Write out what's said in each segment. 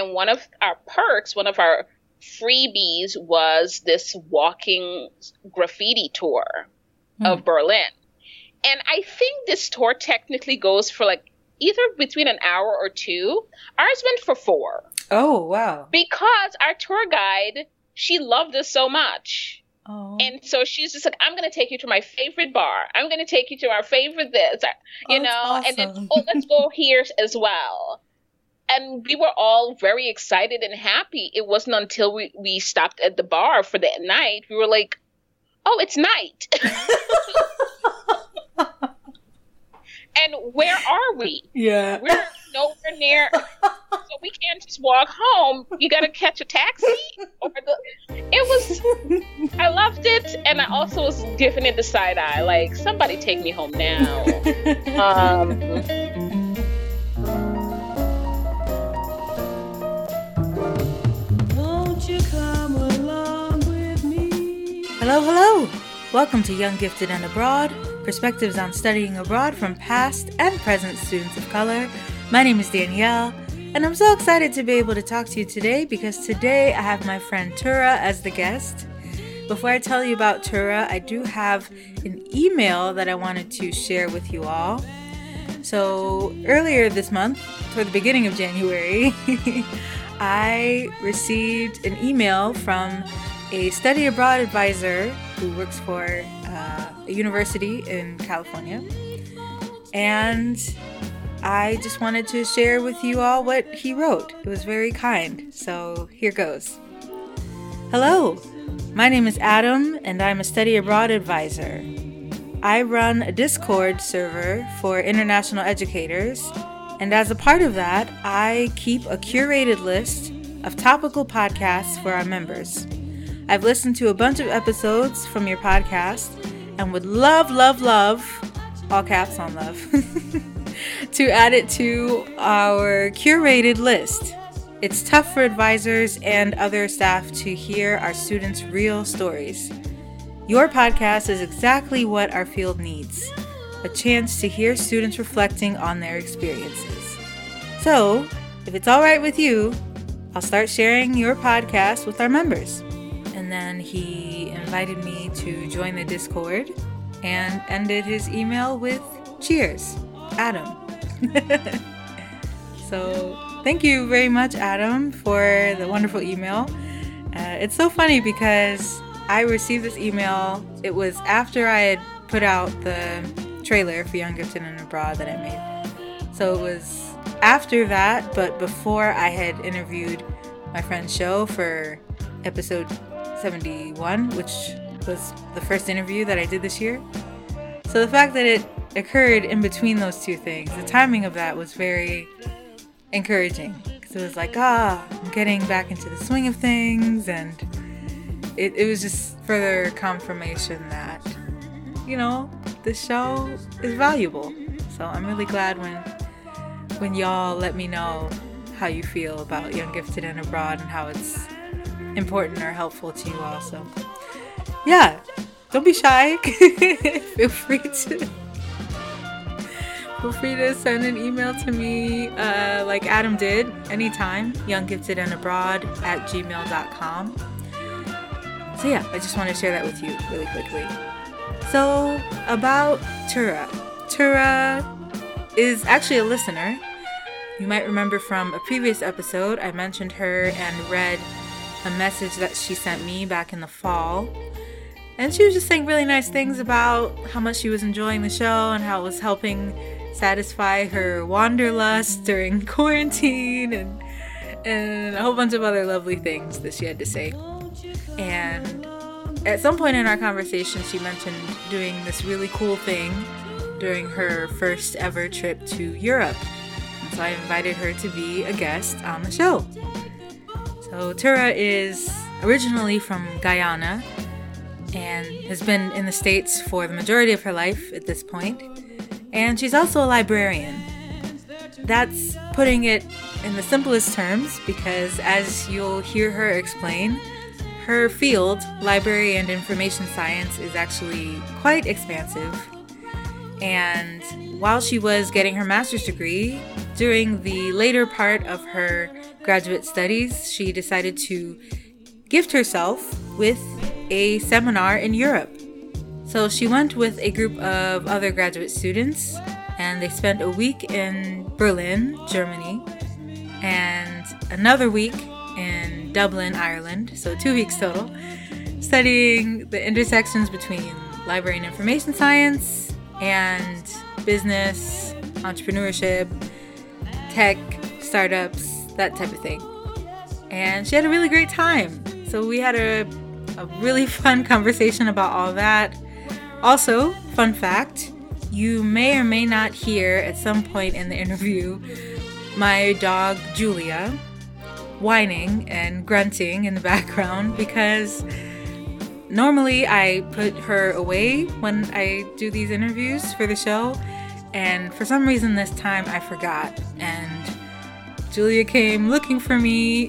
and one of our perks, one of our freebies was this walking graffiti tour mm. of Berlin. And I think this tour technically goes for like either between an hour or two. Ours went for four. Oh, wow. Because our tour guide, she loved us so much. Oh. And so she's just like, I'm going to take you to my favorite bar. I'm going to take you to our favorite this, you oh, know, awesome. and then, oh, let's go here as well. And we were all very excited and happy. It wasn't until we, we stopped at the bar for that night, we were like, oh, it's night. and where are we? Yeah. We're nowhere near. so we can't just walk home. You got to catch a taxi. Or the, it was, I loved it. And I also was giving it the side eye like, somebody take me home now. um, Hello, hello! Welcome to Young Gifted and Abroad, perspectives on studying abroad from past and present students of color. My name is Danielle, and I'm so excited to be able to talk to you today because today I have my friend Tura as the guest. Before I tell you about Tura, I do have an email that I wanted to share with you all. So, earlier this month, toward the beginning of January, I received an email from a study abroad advisor who works for uh, a university in California. And I just wanted to share with you all what he wrote. It was very kind. So here goes. Hello, my name is Adam, and I'm a study abroad advisor. I run a Discord server for international educators, and as a part of that, I keep a curated list of topical podcasts for our members. I've listened to a bunch of episodes from your podcast and would love, love, love, all caps on love, to add it to our curated list. It's tough for advisors and other staff to hear our students' real stories. Your podcast is exactly what our field needs a chance to hear students reflecting on their experiences. So, if it's all right with you, I'll start sharing your podcast with our members and then he invited me to join the Discord and ended his email with cheers, Adam. so, thank you very much, Adam, for the wonderful email. Uh, it's so funny because I received this email. It was after I had put out the trailer for Young Gifted and Abroad that I made. So it was after that, but before I had interviewed my friend Show for episode 71, which was the first interview that I did this year. So the fact that it occurred in between those two things, the timing of that was very encouraging because it was like, ah, I'm getting back into the swing of things, and it, it was just further confirmation that, you know, the show is valuable. So I'm really glad when when y'all let me know how you feel about Young Gifted and Abroad and how it's important or helpful to you also. Yeah, don't be shy. feel free to feel free to send an email to me uh, like Adam did anytime, younggiftedandabroad at gmail.com. So yeah, I just want to share that with you really quickly. So about Tura. Tura is actually a listener. You might remember from a previous episode, I mentioned her and read a message that she sent me back in the fall. And she was just saying really nice things about how much she was enjoying the show and how it was helping satisfy her wanderlust during quarantine and and a whole bunch of other lovely things that she had to say. And at some point in our conversation, she mentioned doing this really cool thing during her first ever trip to Europe. And so I invited her to be a guest on the show. So Tura is originally from Guyana and has been in the States for the majority of her life at this point. And she's also a librarian. That's putting it in the simplest terms because, as you'll hear her explain, her field, library and information science, is actually quite expansive. And while she was getting her master's degree, during the later part of her graduate studies, she decided to gift herself with a seminar in Europe. So she went with a group of other graduate students and they spent a week in Berlin, Germany, and another week in Dublin, Ireland. So two weeks total, studying the intersections between library and information science and business, entrepreneurship, tech, startups, that type of thing. And she had a really great time. So we had a, a really fun conversation about all that. Also, fun fact you may or may not hear at some point in the interview my dog Julia whining and grunting in the background because normally I put her away when I do these interviews for the show, and for some reason this time I forgot. And Julia came looking for me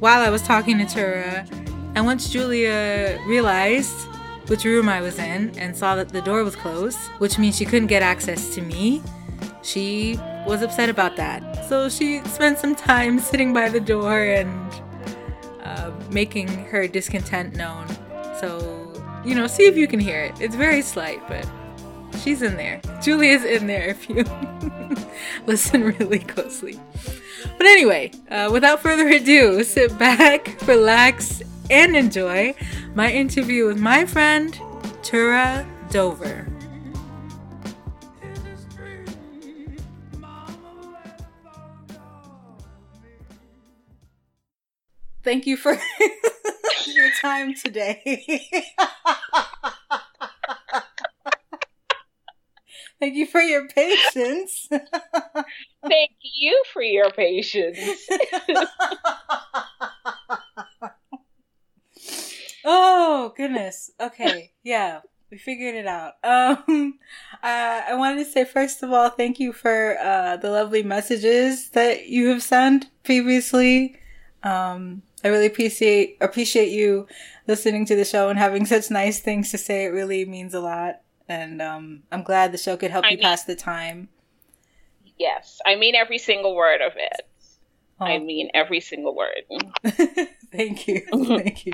while I was talking to Tura, and once Julia realized which room I was in and saw that the door was closed, which means she couldn't get access to me, she was upset about that. So she spent some time sitting by the door and uh, making her discontent known. So, you know, see if you can hear it. It's very slight, but she's in there. Julia's in there if you listen really closely. But anyway, uh, without further ado, sit back, relax, and enjoy my interview with my friend, Tura Dover. Thank you for your time today. Thank you for your patience. Thank you for your patience. oh goodness. Okay. Yeah, we figured it out. Um, uh, I wanted to say first of all, thank you for uh, the lovely messages that you have sent previously. Um, I really appreciate appreciate you listening to the show and having such nice things to say. It really means a lot, and um, I'm glad the show could help I you mean, pass the time. Yes, I mean every single word of it. Oh. I mean every single word. thank you, thank you.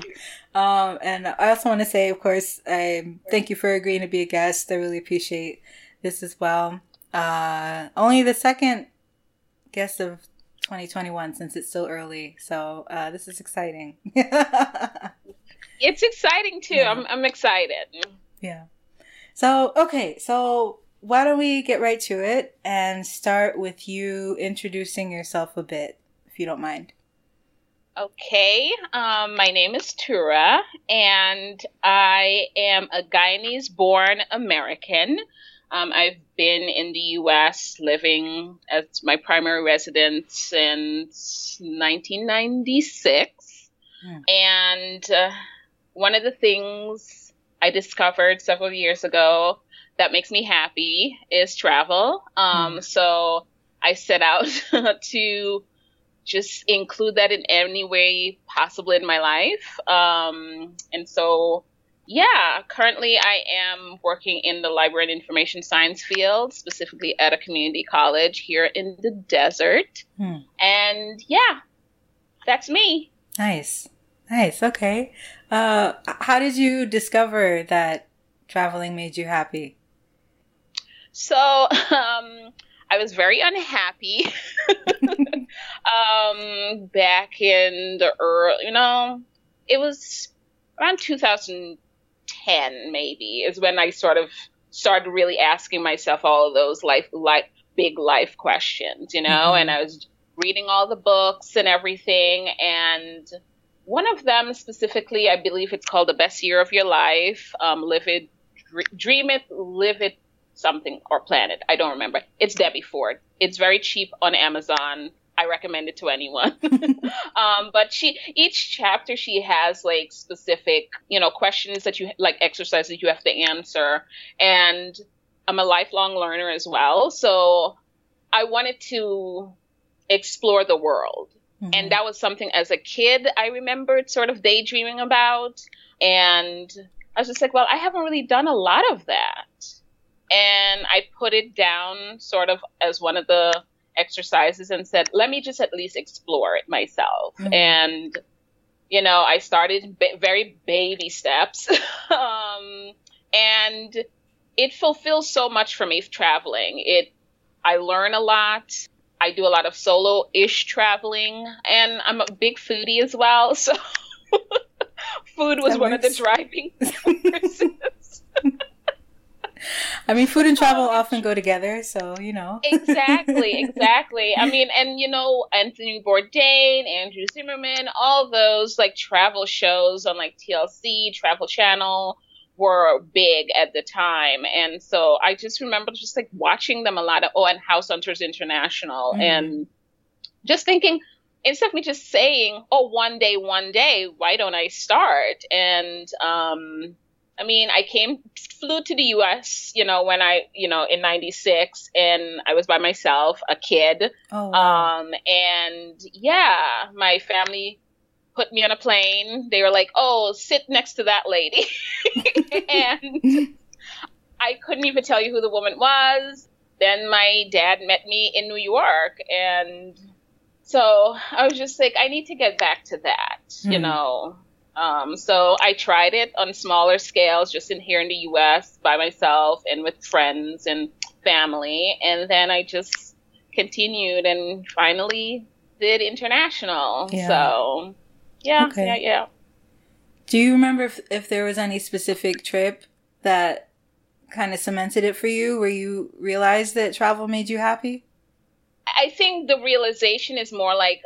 Um, and I also want to say, of course, I thank you for agreeing to be a guest. I really appreciate this as well. Uh, only the second guest of 2021 since it's still early. So uh, this is exciting. it's exciting too. Yeah. I'm, I'm excited. Yeah. So, okay. So why don't we get right to it and start with you introducing yourself a bit, if you don't mind. Okay, um, my name is Tura, and I am a Guyanese born American. Um, I've been in the U.S. living as my primary residence since 1996. Hmm. And uh, one of the things I discovered several years ago that makes me happy is travel. Um, hmm. So I set out to just include that in any way possible in my life. Um, and so yeah, currently I am working in the library and information science field, specifically at a community college here in the desert. Hmm. And yeah, that's me. Nice. Nice. Okay. Uh, how did you discover that traveling made you happy? So, um, I was very unhappy um, back in the early, you know, it was around 2010 maybe is when I sort of started really asking myself all of those life like big life questions, you know, mm-hmm. and I was reading all the books and everything and one of them specifically, I believe it's called The Best Year of Your Life, um, Live It, Dream It, Live It, something, or Planet. I don't remember. It's Debbie Ford. It's very cheap on Amazon. I recommend it to anyone. um, but she, each chapter, she has like specific, you know, questions that you like exercises you have to answer. And I'm a lifelong learner as well. So I wanted to explore the world. Mm-hmm. And that was something as a kid I remembered sort of daydreaming about. And I was just like, well, I haven't really done a lot of that. and I put it down sort of as one of the exercises and said, let me just at least explore it myself. Mm-hmm. And, you know, I started b- very baby steps. um, and it fulfills so much for me traveling. It, I learn a lot. I do a lot of solo ish traveling, and I'm a big foodie as well. So food was that one works. of the driving forces. I mean, food and travel often go together, so you know. exactly, exactly. I mean, and you know, Anthony Bourdain, Andrew Zimmern, all those like travel shows on like TLC, Travel Channel were big at the time, and so I just remember just like watching them a lot of oh, and House Hunters International, mm-hmm. and just thinking instead of me just saying, "Oh, one day, one day, why don't I start?" and um, I mean, I came, flew to the US, you know, when I, you know, in 96 and I was by myself, a kid. Oh, wow. Um, and yeah, my family put me on a plane. They were like, oh, sit next to that lady. and I couldn't even tell you who the woman was. Then my dad met me in New York. And so I was just like, I need to get back to that, mm. you hmm. know. Um, so I tried it on smaller scales, just in here in the U.S. by myself and with friends and family, and then I just continued and finally did international. Yeah. So yeah, okay. yeah, yeah. Do you remember if, if there was any specific trip that kind of cemented it for you, where you realized that travel made you happy? I think the realization is more like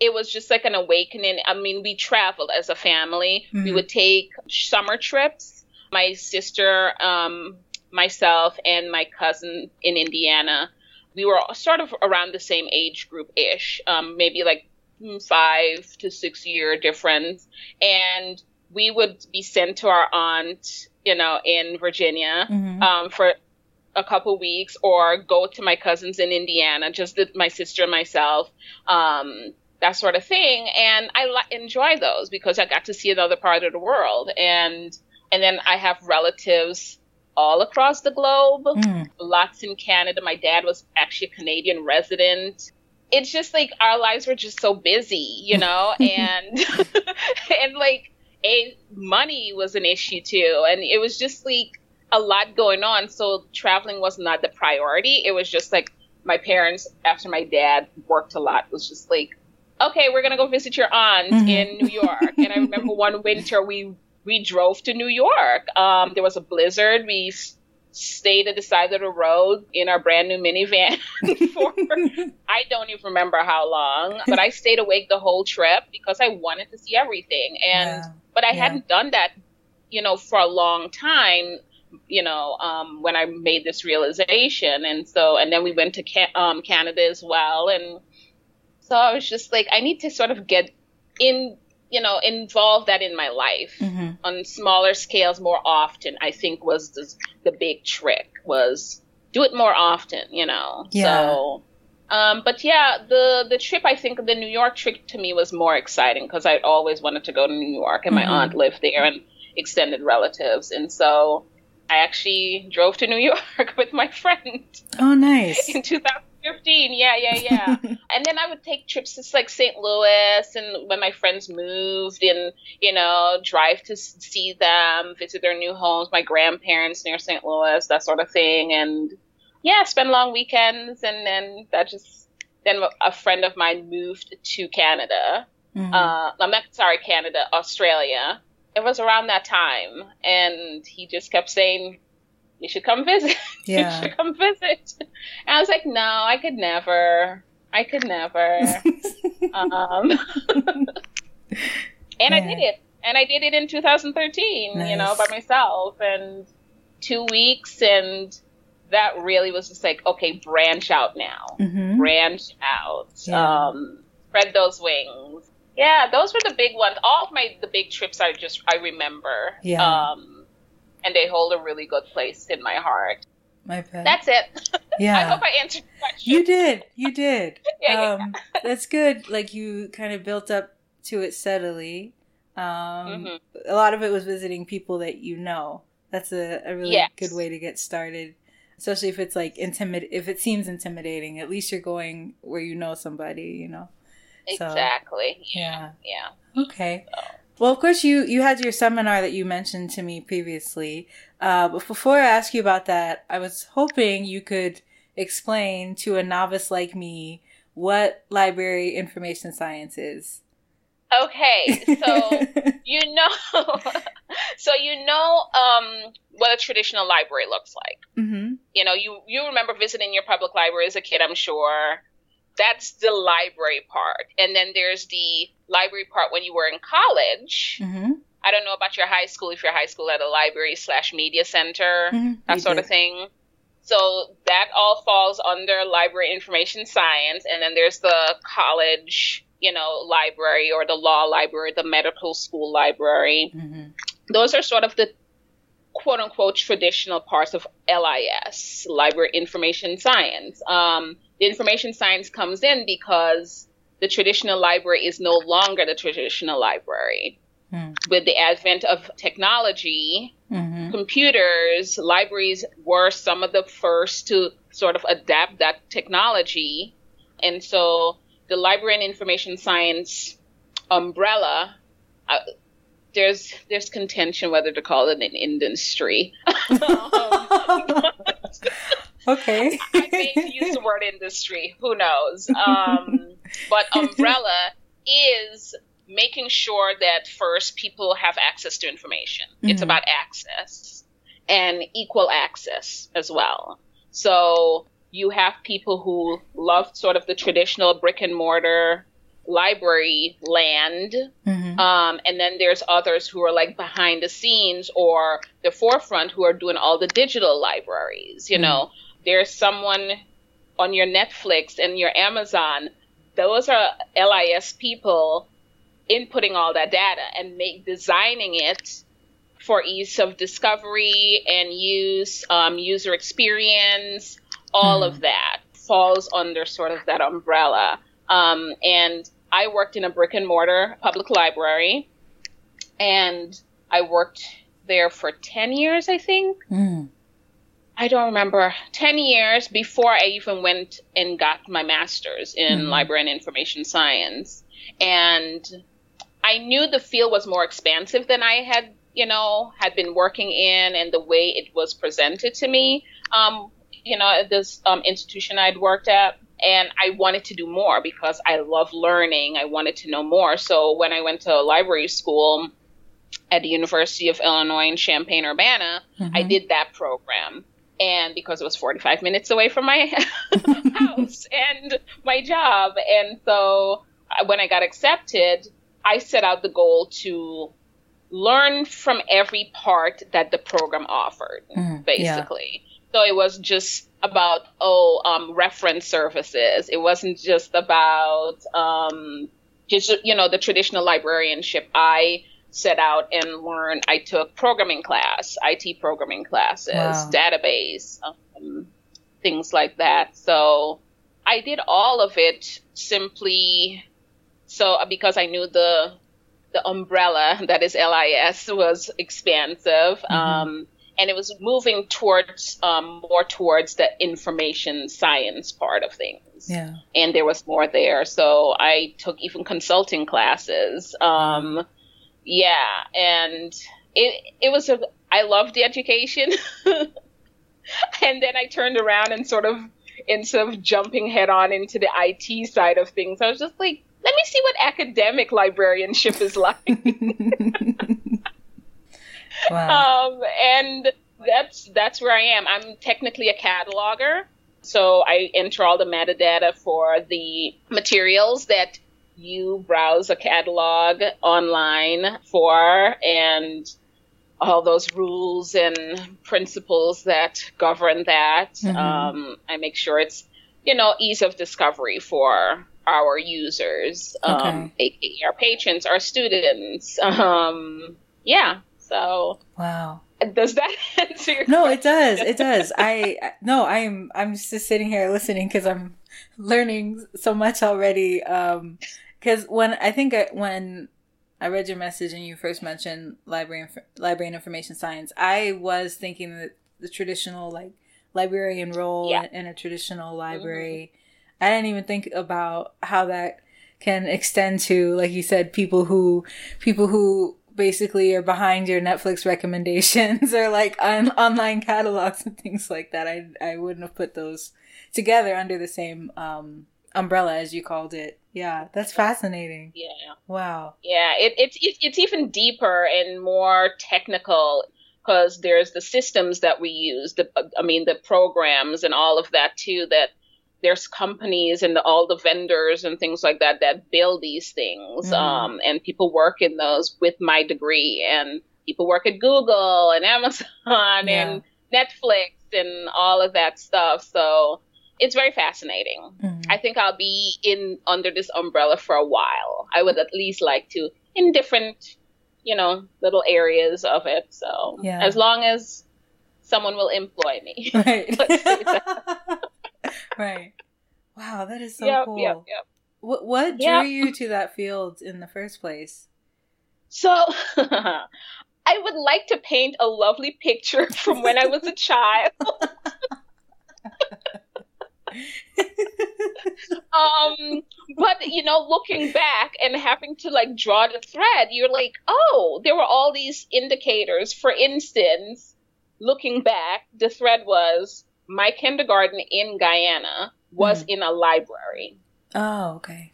it was just like an awakening. I mean, we traveled as a family. Mm-hmm. We would take summer trips. My sister, um, myself, and my cousin in Indiana. We were sort of around the same age group ish, um, maybe like five to six year difference. And we would be sent to our aunt, you know, in Virginia mm-hmm. um, for a couple weeks or go to my cousins in Indiana, just my sister and myself. Um, that sort of thing. And I li- enjoy those because I got to see another part of the world. And and then I have relatives all across the globe, mm. lots in Canada. My dad was actually a Canadian resident. It's just like our lives were just so busy, you know, and and like a money was an issue too, and it was just like a lot going on. So traveling was not the priority. It was just like my parents, after my dad worked a lot, was just like okay, we're gonna go visit your aunt mm-hmm. in New York. and I remember one winter we we drove to New York. Um, there was a blizzard. We stayed at the side of the road in our brand new minivan for I don't even remember how long, but I stayed awake the whole trip because I wanted to see everything. And yeah. but I yeah. hadn't done that, you know, for a long time. You know, um, when I made this realization, and so and then we went to Ca- um, Canada as well, and so I was just like, I need to sort of get in, you know, involve that in my life mm-hmm. on smaller scales more often. I think was the, the big trick was do it more often, you know. Yeah. So, um, but yeah, the the trip I think the New York trip to me was more exciting because I always wanted to go to New York and my mm-hmm. aunt lived there and extended relatives, and so I actually drove to New York with my friend. Oh, nice! In 2000. 15 yeah yeah yeah. And then i would take trips to like st louis and when my friends moved and you know drive to see them visit their new homes my grandparents near st louis that sort of thing. And yeah spend long weekends and then that just then a friend of mine moved to canada. Mm-hmm. uh, i'm not sorry canada australia. It was around that time and he just kept saying you should come visit. Yeah. you should come visit. And I was like, no, I could never. I could never. um, and yeah. I did it. And I did it in 2013, nice. you know, by myself. And two weeks. And that really was just like, okay, branch out now. Mm-hmm. Branch out. Yeah. Um, spread those wings. Yeah, those were the big ones. All of my the big trips I just I remember. Yeah. Um, and they hold a really good place in my heart. My pet. That's it. Yeah. I hope I answered. You did. You did. yeah, um, yeah. that's good. Like you kind of built up to it steadily. Um, mm-hmm. A lot of it was visiting people that you know. That's a, a really yes. good way to get started. Especially if it's like intimid if it seems intimidating, at least you're going where you know somebody, you know. Exactly. So, yeah. Yeah. Okay. So. Well, of course, you you had your seminar that you mentioned to me previously. Uh, but before I ask you about that, I was hoping you could explain to a novice like me what library information science is. Okay, so you know, so you know um, what a traditional library looks like. Mm-hmm. You know, you you remember visiting your public library as a kid, I'm sure. That's the library part, and then there's the library part when you were in college. Mm-hmm. I don't know about your high school if your high school had a library slash media center, mm-hmm. that sort did. of thing. So that all falls under library information science, and then there's the college you know, library or the law library, the medical school library. Mm-hmm. Those are sort of the quote unquote traditional parts of LIS, library information science. Um, the information science comes in because the traditional library is no longer the traditional library. Mm. With the advent of technology, mm-hmm. computers, libraries were some of the first to sort of adapt that technology. And so the library and information science umbrella, uh, there's there's contention whether to call it an industry. okay. I may use the word industry. Who knows? Um, but umbrella is making sure that first people have access to information. Mm-hmm. It's about access and equal access as well. So you have people who love sort of the traditional brick and mortar library land. Mm-hmm. Um, and then there's others who are like behind the scenes or the forefront who are doing all the digital libraries. You mm-hmm. know, there's someone on your Netflix and your Amazon. Those are LIS people inputting all that data and make designing it for ease of discovery and use, um, user experience, all mm. of that falls under sort of that umbrella. Um, and I worked in a brick and mortar public library, and I worked there for 10 years, I think. Mm. I don't remember, 10 years before I even went and got my master's in mm. library and information science. And I knew the field was more expansive than I had, you know, had been working in and the way it was presented to me. Um, you know, at this um, institution I'd worked at. And I wanted to do more because I love learning. I wanted to know more. So when I went to library school at the University of Illinois in Champaign Urbana, mm-hmm. I did that program. And because it was 45 minutes away from my house and my job. And so when I got accepted, I set out the goal to learn from every part that the program offered, mm, basically. Yeah. So it was just about oh um, reference services. It wasn't just about um, just you know the traditional librarianship. I set out and learned. I took programming class, IT programming classes, wow. database, um, things like that. So I did all of it simply so because I knew the the umbrella that is LIS was expansive. Mm-hmm. And it was moving towards um, more towards the information science part of things. Yeah. And there was more there, so I took even consulting classes. Um, yeah, and it it was a I loved the education, and then I turned around and sort of instead of jumping head on into the IT side of things, I was just like, let me see what academic librarianship is like. Wow. Um, and that's that's where I am. I'm technically a cataloger, so I enter all the metadata for the materials that you browse a catalog online for, and all those rules and principles that govern that. Mm-hmm. Um, I make sure it's you know ease of discovery for our users, okay. um, aka our patrons, our students. Um, yeah, so wow. Does that answer your No, question? it does. It does. I no, I'm I'm just sitting here listening because I'm learning so much already. Um, because when I think I, when I read your message and you first mentioned library inf- library and information science. I was thinking that the traditional like librarian role yeah. in a traditional library. Mm-hmm. I didn't even think about how that can extend to, like you said, people who people who basically are behind your Netflix recommendations or like on online catalogs and things like that. I I wouldn't have put those together under the same um, umbrella as you called it. Yeah, that's fascinating. Yeah. Wow. Yeah, it, it's it's even deeper and more technical because there's the systems that we use. The I mean the programs and all of that too. That there's companies and the, all the vendors and things like that that build these things. Mm. Um, and people work in those with my degree, and people work at Google and Amazon yeah. and Netflix and all of that stuff. So it's very fascinating. Mm. I think I'll be in under this umbrella for a while. I would at least like to in different, you know, little areas of it. So yeah. as long as someone will employ me. Right. right. Wow, that is so yep, cool. Yep, yep. What what drew yep. you to that field in the first place? So I would like to paint a lovely picture from when I was a child. um but you know looking back and having to like draw the thread you're like oh there were all these indicators for instance looking back the thread was my kindergarten in guyana was mm. in a library oh okay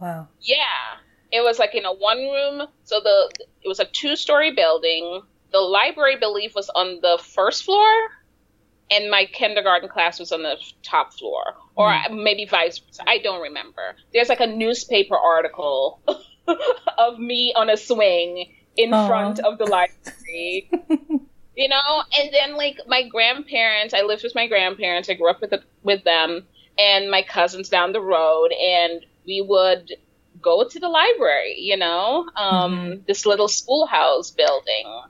wow yeah it was like in a one room so the it was a two story building the library belief was on the first floor and my kindergarten class was on the top floor, or mm. maybe vice versa. I don't remember. There's like a newspaper article of me on a swing in front of the library. you know, and then like my grandparents, I lived with my grandparents. I grew up with the, with them, and my cousins down the road, and we would go to the library. You know, um, mm-hmm. this little schoolhouse building,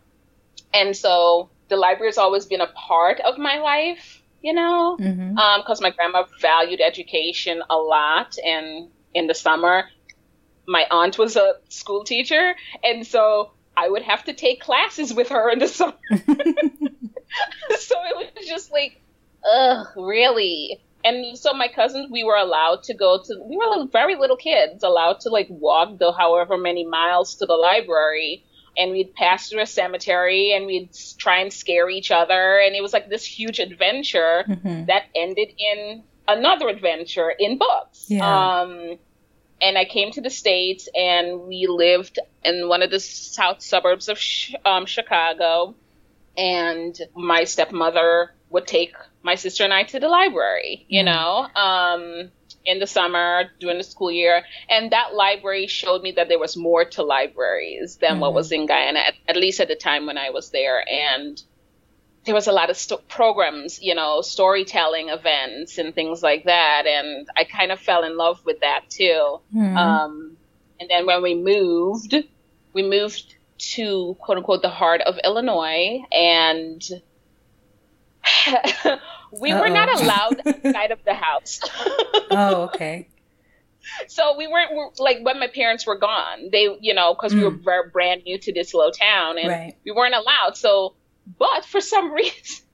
and so the library has always been a part of my life, you know, because mm-hmm. um, my grandma valued education a lot. And in the summer, my aunt was a school teacher. And so I would have to take classes with her in the summer. so it was just like, ugh, really? And so my cousins, we were allowed to go to, we were very little kids, allowed to like walk the however many miles to the library and we'd pass through a cemetery and we'd try and scare each other and it was like this huge adventure mm-hmm. that ended in another adventure in books yeah. um, and i came to the states and we lived in one of the south suburbs of um, chicago and my stepmother would take my sister and i to the library you mm. know um, in the summer during the school year. And that library showed me that there was more to libraries than mm-hmm. what was in Guyana, at, at, least at the time when I was there. And there was a lot of st- programs, you know, storytelling events and things like that. And I kind of fell in love with that too. Mm-hmm. Um, and then when we moved, we moved to quote unquote the heart of Illinois and we Uh-oh. were not allowed outside of the house. oh, okay. So we weren't like when my parents were gone. They, you know, because mm. we were mm. brand new to this little town, and right. we weren't allowed. So, but for some reason,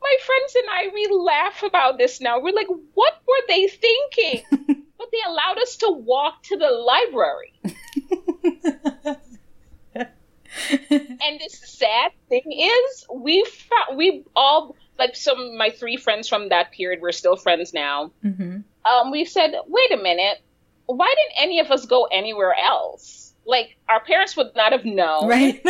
my friends and I we laugh about this now. We're like, what were they thinking? but they allowed us to walk to the library. and the sad thing is, we found, we all like some my three friends from that period we're still friends now. Mm-hmm. Um, we said, wait a minute, why didn't any of us go anywhere else? Like our parents would not have known, right?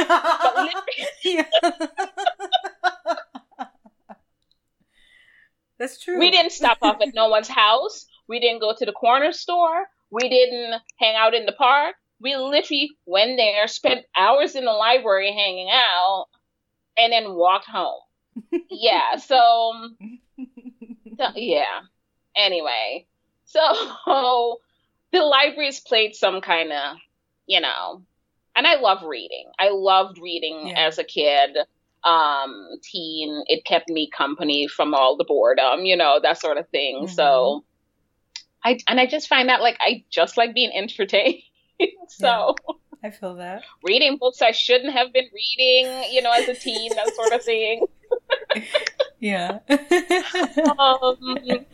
That's true. We didn't stop off at no one's house. We didn't go to the corner store. We didn't hang out in the park. We literally went there, spent hours in the library hanging out, and then walked home yeah. So, so, yeah. Anyway, so the libraries played some kind of, you know, and I love reading. I loved reading yeah. as a kid, um, teen. It kept me company from all the boredom, you know, that sort of thing. Mm-hmm. So, I and I just find that like I just like being entertained. so. I feel that. Reading books I shouldn't have been reading, you know, as a teen, that sort of thing. yeah. um,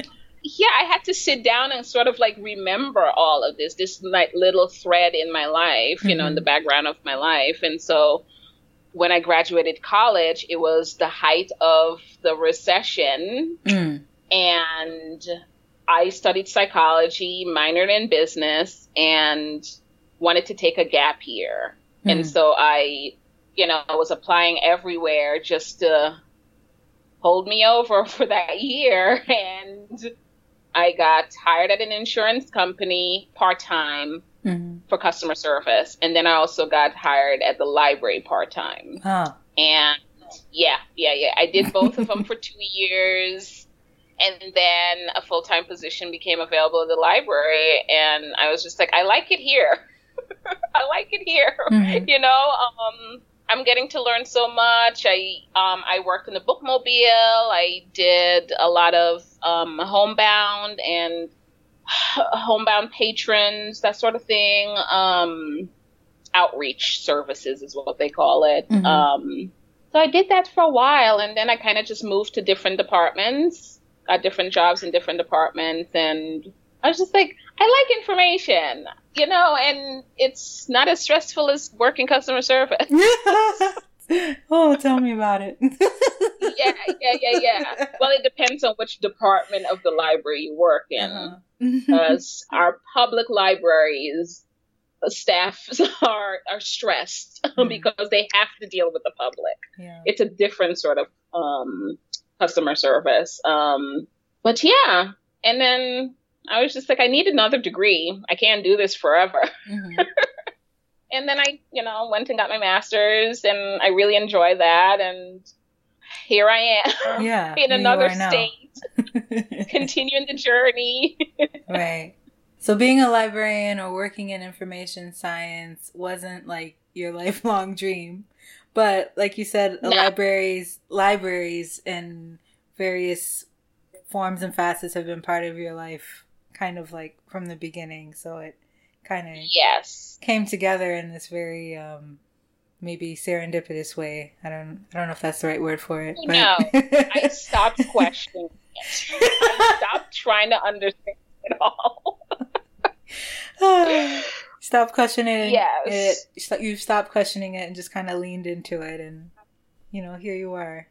yeah, I had to sit down and sort of like remember all of this, this like little thread in my life, you mm-hmm. know, in the mm-hmm. background of my life. And so when I graduated college, it was the height of the recession. Mm. And I studied psychology, minored in business, and wanted to take a gap year. Mm. And so I, you know, I was applying everywhere just to hold me over for that year. And I got hired at an insurance company part time mm-hmm. for customer service. And then I also got hired at the library part time. Huh. And yeah, yeah, yeah. I did both of them for two years. And then a full time position became available at the library. And I was just like, I like it here. I like it here. Mm-hmm. You know, um, I'm getting to learn so much. I um, I worked in the bookmobile. I did a lot of um, homebound and homebound patrons, that sort of thing. Um, outreach services is what they call it. Mm-hmm. Um, so I did that for a while, and then I kind of just moved to different departments, got different jobs in different departments, and I was just like, I like information, you know, and it's not as stressful as working customer service. oh, tell me about it. yeah, yeah, yeah, yeah. Well, it depends on which department of the library you work in. Uh-huh. Because our public libraries uh, staff are are stressed mm. because they have to deal with the public. Yeah. It's a different sort of um, customer service. Um, but yeah, and then I was just like, I need another degree. I can't do this forever. Mm-hmm. and then I, you know, went and got my master's, and I really enjoy that. And here I am, yeah, in another state, continuing the journey. right. So being a librarian or working in information science wasn't like your lifelong dream, but like you said, no. libraries, libraries, and various forms and facets have been part of your life kind of like from the beginning. So it kind of yes came together in this very um, maybe serendipitous way. I don't I don't know if that's the right word for it. But... No, I stopped questioning it. I stopped trying to understand it all. stop questioning yes. it. You stopped questioning it and just kind of leaned into it, and you know, here you are.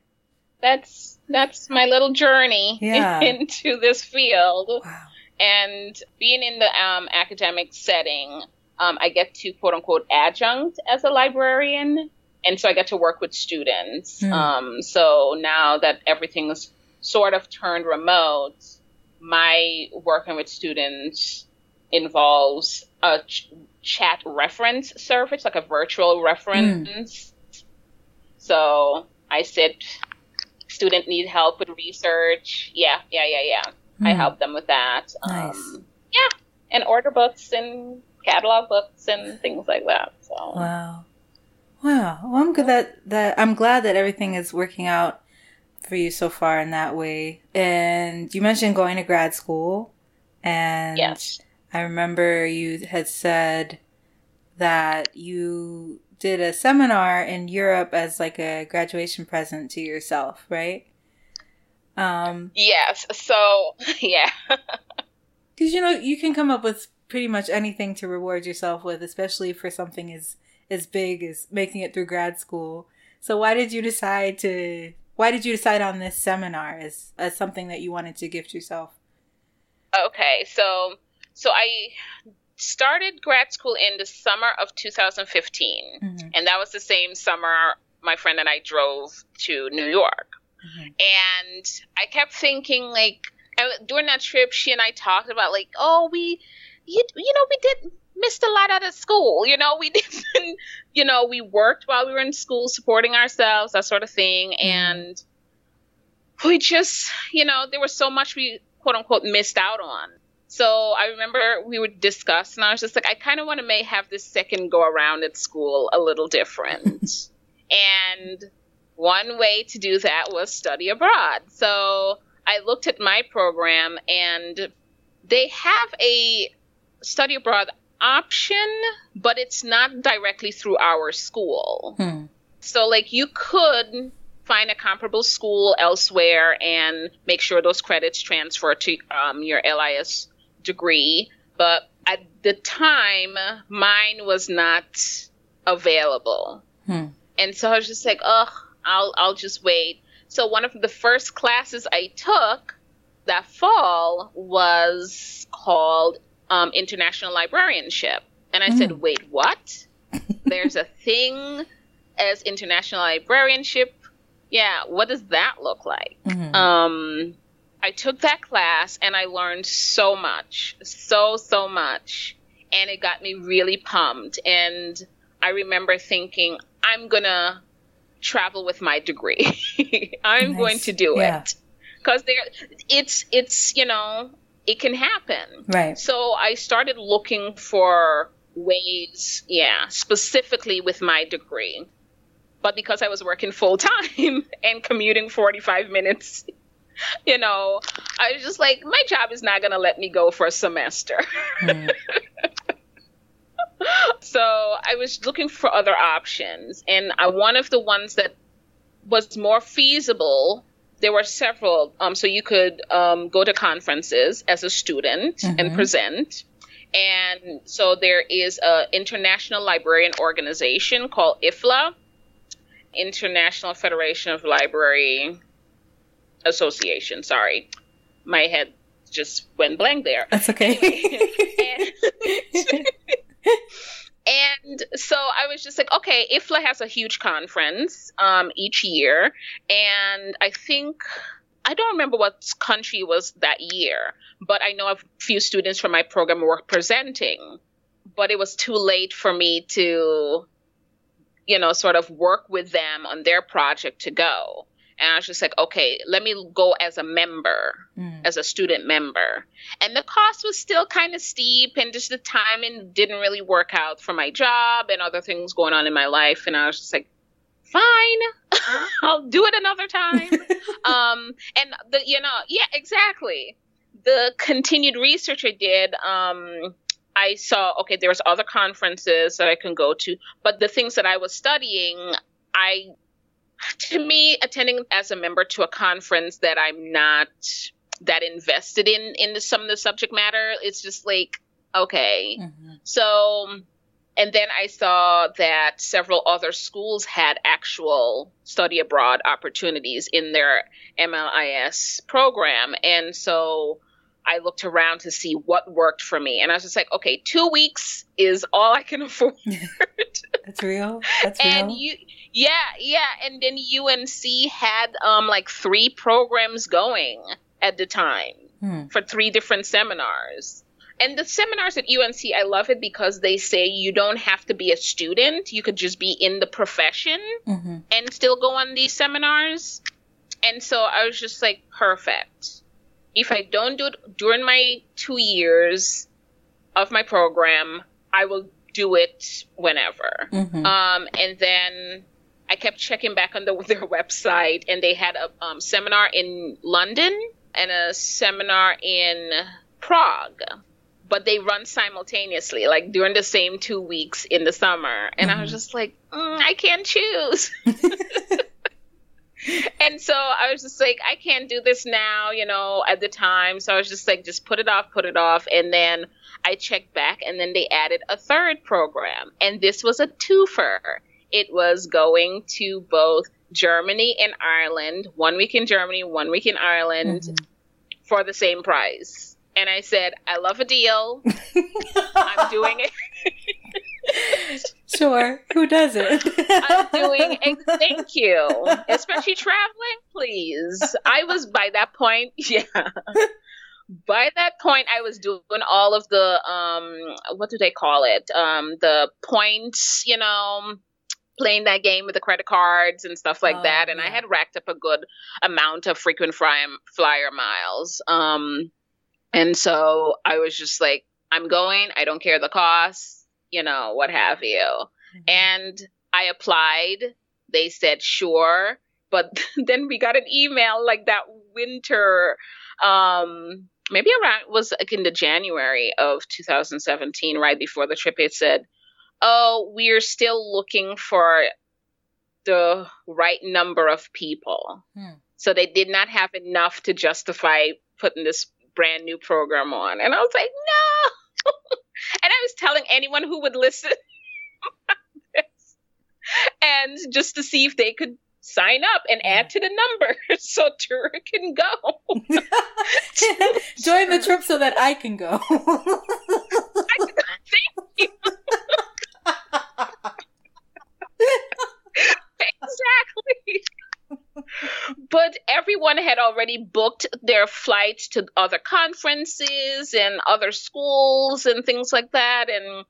That's that's my little journey yeah. into this field. Wow. And being in the um, academic setting, um, I get to quote unquote adjunct as a librarian. And so I get to work with students. Mm. Um, so now that everything's sort of turned remote, my working with students involves a ch- chat reference service, like a virtual reference. Mm. So I sit, student need help with research. Yeah, yeah, yeah, yeah. Mm. I hmm. help them with that. Nice. Um, yeah, and order books and catalog books and things like that. So wow, wow. Well, I'm good that that I'm glad that everything is working out for you so far in that way. And you mentioned going to grad school, and yes. I remember you had said that you did a seminar in Europe as like a graduation present to yourself, right? Um, yes. So, yeah. Because, you know, you can come up with pretty much anything to reward yourself with, especially for something as, as big as making it through grad school. So why did you decide to, why did you decide on this seminar as, as something that you wanted to gift yourself? Okay. So, so I started grad school in the summer of 2015. Mm-hmm. And that was the same summer my friend and I drove to New York. Mm-hmm. And I kept thinking, like, during that trip, she and I talked about, like, oh, we, you, you know, we did missed a lot out of school. You know, we didn't, you know, we worked while we were in school, supporting ourselves, that sort of thing. Mm-hmm. And we just, you know, there was so much we quote unquote missed out on. So I remember we would discuss, and I was just like, I kind of want to may have this second go around at school a little different. and one way to do that was study abroad. So I looked at my program and they have a study abroad option, but it's not directly through our school. Hmm. So, like, you could find a comparable school elsewhere and make sure those credits transfer to um, your LIS degree. But at the time, mine was not available. Hmm. And so I was just like, oh, I'll, I'll just wait. So one of the first classes I took that fall was called um, International Librarianship. And I mm. said, wait, what? There's a thing as International Librarianship. Yeah, what does that look like? Mm-hmm. Um, I took that class and I learned so much, so, so much. And it got me really pumped. And I remember thinking, I'm going to travel with my degree. I'm nice. going to do yeah. it because there it's it's you know it can happen. Right. So I started looking for ways, yeah, specifically with my degree. But because I was working full time and commuting 45 minutes, you know, I was just like, my job is not going to let me go for a semester. Mm. So I was looking for other options. And I, one of the ones that was more feasible there were several. Um, so you could um, go to conferences as a student mm-hmm. and present. And so there is an international librarian organization called IFLA, International Federation of Library Association. Sorry, my head just went blank there. That's okay. and, and so I was just like, okay, IFLA has a huge conference um, each year, and I think I don't remember what country was that year, but I know a few students from my program were presenting, but it was too late for me to, you know, sort of work with them on their project to go. And I was just like, okay, let me go as a member, mm. as a student member. And the cost was still kind of steep, and just the timing didn't really work out for my job and other things going on in my life. And I was just like, fine, I'll do it another time. um, and the, you know, yeah, exactly. The continued research I did, um, I saw, okay, there was other conferences that I can go to, but the things that I was studying, I to me, attending as a member to a conference that I'm not that invested in in the, some of the subject matter, it's just like okay. Mm-hmm. So, and then I saw that several other schools had actual study abroad opportunities in their MLIS program, and so I looked around to see what worked for me. And I was just like, okay, two weeks is all I can afford. That's real. That's real. And you, yeah, yeah. And then UNC had um like three programs going at the time hmm. for three different seminars. And the seminars at UNC, I love it because they say you don't have to be a student. You could just be in the profession mm-hmm. and still go on these seminars. And so I was just like, perfect if I don't do it during my two years of my program, I will do it whenever. Mm-hmm. Um, and then I kept checking back on the, their website, and they had a um, seminar in London and a seminar in Prague. But they run simultaneously, like during the same two weeks in the summer. And mm-hmm. I was mm-hmm. just like, mm, I can't choose. and so I was just like, I can't do this now, you know, at the time. So I was just like, just put it off, put it off. And then I checked back, and then they added a third program. And this was a twofer. It was going to both Germany and Ireland, one week in Germany, one week in Ireland, mm-hmm. for the same price. And I said, I love a deal. I'm doing it. sure. Who doesn't? I'm doing it. Thank you. Especially traveling, please. I was by that point, yeah. By that point, I was doing all of the um, what do they call it? Um, the points, you know, playing that game with the credit cards and stuff like oh, that. And yeah. I had racked up a good amount of frequent flyer, flyer miles. Um, and so I was just like, I'm going. I don't care the cost you know, what have you. Mm-hmm. And I applied. They said, sure. But then we got an email like that winter um, maybe around was like in the January of 2017, right before the trip. It said, "Oh, we're still looking for the right number of people." Hmm. So they did not have enough to justify putting this brand new program on, and I was like, "No." and I was telling anyone who would listen. and just to see if they could sign up and add to the number so Tura can go. Join the trip so that I can go. Exactly. But everyone had already booked their flights to other conferences and other schools and things like that. And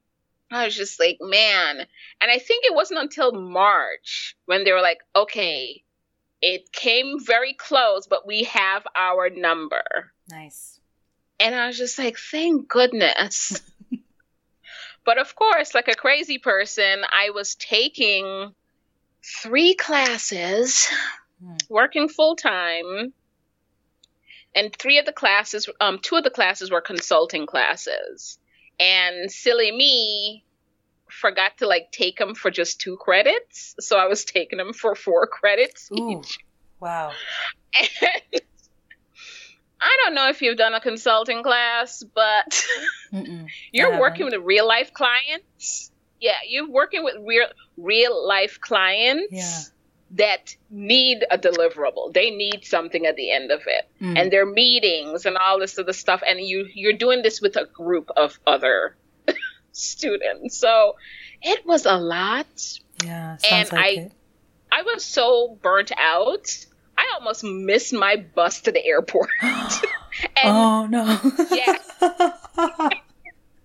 I was just like, man. And I think it wasn't until March when they were like, okay, it came very close, but we have our number. Nice. And I was just like, thank goodness. but of course, like a crazy person, I was taking three classes, hmm. working full time. And three of the classes, um, two of the classes were consulting classes. And silly me forgot to like take them for just two credits so i was taking them for four credits Ooh, each. Wow. And i don't know if you've done a consulting class but you're working with real life clients? Yeah you're working with real real life clients yeah that need a deliverable. They need something at the end of it. Mm. And their meetings and all this other stuff. And you you're doing this with a group of other students. So it was a lot. Yeah. and like I it. I was so burnt out. I almost missed my bus to the airport. and, oh no. yeah.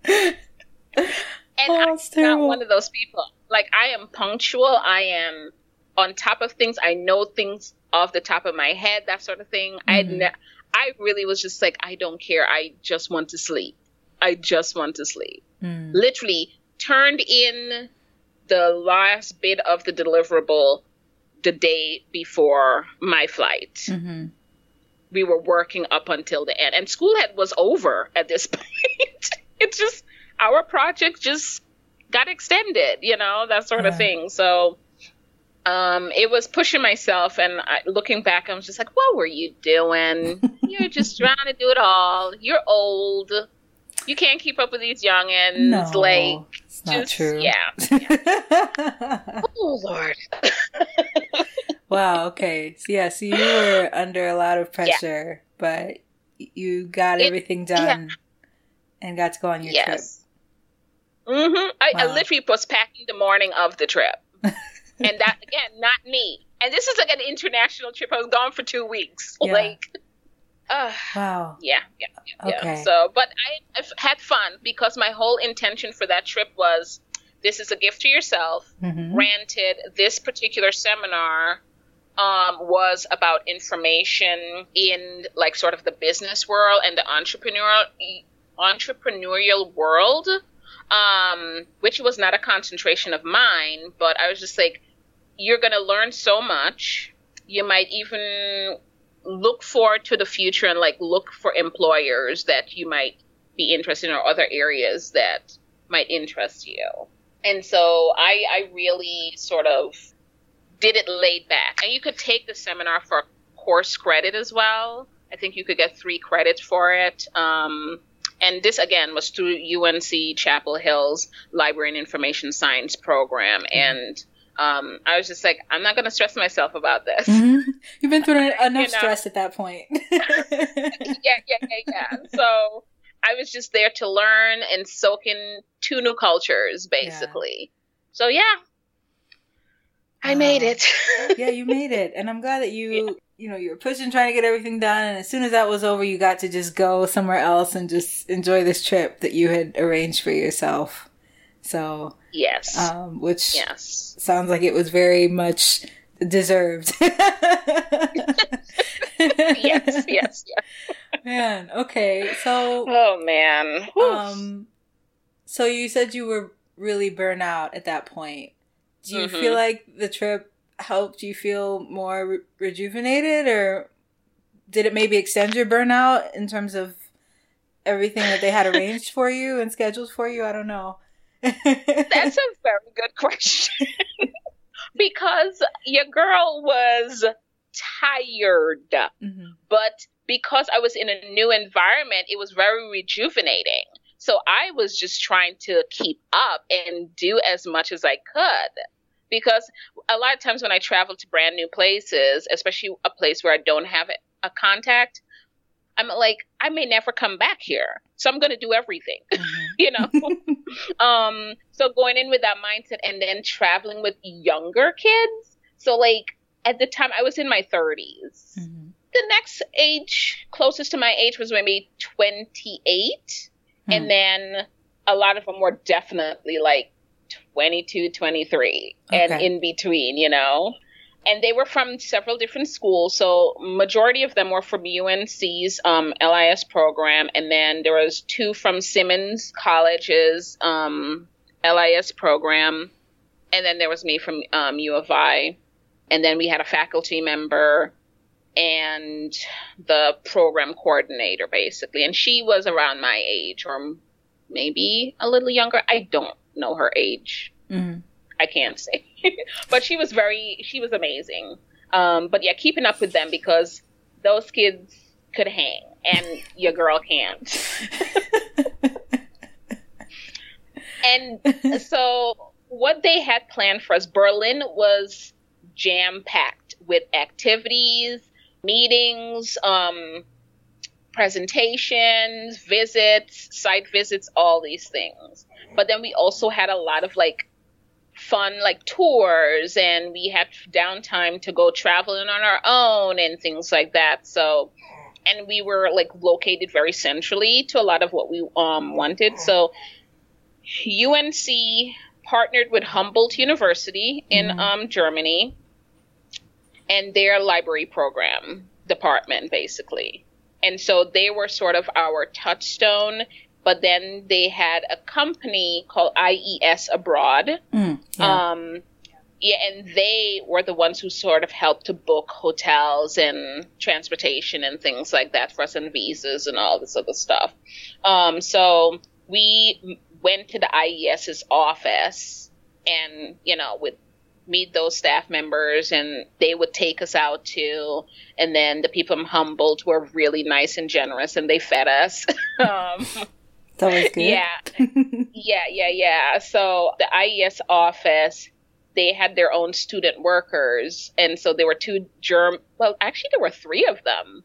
and oh, I'm not one of those people. Like I am punctual. I am on top of things. I know things off the top of my head, that sort of thing. Mm-hmm. I ne- I really was just like, I don't care. I just want to sleep. I just want to sleep. Mm. Literally turned in the last bit of the deliverable the day before my flight. Mm-hmm. We were working up until the end, and school had was over at this point. it's just our project just got extended, you know, that sort yeah. of thing. So um, it was pushing myself, and I, looking back, I was just like, "What were you doing? You're just trying to do it all. You're old. You can't keep up with these youngins. No, like, it's just, not true. Yeah. yeah. oh Lord. wow. Okay. So yeah. So you were under a lot of pressure, yeah. but you got it, everything done yeah. and got to go on your yes. trip. Mm-hmm. I, wow. I literally was packing the morning of the trip and that again, not me. And this is like an international trip. I was gone for two weeks. Yeah. Like, uh, wow. Yeah, yeah, yeah, okay. yeah. So, but I I've had fun because my whole intention for that trip was this is a gift to yourself. Mm-hmm. Granted, this particular seminar um, was about information in like sort of the business world and the entrepreneurial entrepreneurial world um, which was not a concentration of mine, but I was just like, you're going to learn so much. You might even look forward to the future and like look for employers that you might be interested in or other areas that might interest you. And so I, I really sort of did it laid back. And you could take the seminar for course credit as well. I think you could get three credits for it. Um, and this again was through UNC Chapel Hill's Library and Information Science program. Mm-hmm. And um, I was just like, I'm not going to stress myself about this. Mm-hmm. You've been through enough stress at that point. yeah, yeah, yeah, yeah. So I was just there to learn and soak in two new cultures, basically. Yeah. So yeah, I uh, made it. yeah, you made it, and I'm glad that you yeah you know, you were pushing, trying to get everything done, and as soon as that was over, you got to just go somewhere else and just enjoy this trip that you had arranged for yourself. So yes, um, which yes sounds like it was very much deserved. yes, yes, yes. Man, okay, so oh man, um, so you said you were really burnt out at that point. Do you mm-hmm. feel like the trip helped you feel more re- rejuvenated or did it maybe extend your burnout in terms of everything that they had arranged for you and scheduled for you? I don't know. That's a very good question. because your girl was tired. Mm-hmm. But because I was in a new environment, it was very rejuvenating. So I was just trying to keep up and do as much as I could. Because a lot of times when I travel to brand new places, especially a place where I don't have a contact, I'm like, I may never come back here. So I'm going to do everything, mm-hmm. you know? um, so going in with that mindset and then traveling with younger kids. So, like, at the time, I was in my 30s. Mm-hmm. The next age closest to my age was maybe 28. Mm-hmm. And then a lot of them were definitely like 22, 23, okay. and in between, you know? and they were from several different schools. So majority of them were from UNC's um, LIS program, and then there was two from Simmons College's um, LIS program, and then there was me from um, U of I, and then we had a faculty member and the program coordinator basically, and she was around my age or maybe a little younger. I don't know her age. Mm-hmm. I can't say. but she was very, she was amazing. Um, but yeah, keeping up with them because those kids could hang and your girl can't. and so what they had planned for us, Berlin was jam packed with activities, meetings, um, presentations, visits, site visits, all these things. But then we also had a lot of like fun like tours and we had downtime to go traveling on our own and things like that. So and we were like located very centrally to a lot of what we um, wanted. So UNC partnered with Humboldt University in mm-hmm. um, Germany and their library program department basically. And so they were sort of our touchstone but then they had a company called IES Abroad. Mm, yeah. Um, yeah, and they were the ones who sort of helped to book hotels and transportation and things like that for us and visas and all this other stuff. Um, so we went to the IES's office and, you know, with meet those staff members and they would take us out too. And then the people from Humboldt were really nice and generous and they fed us. um, it's always good. Yeah. yeah, yeah, yeah. So the IES office, they had their own student workers. And so there were two German, well, actually, there were three of them.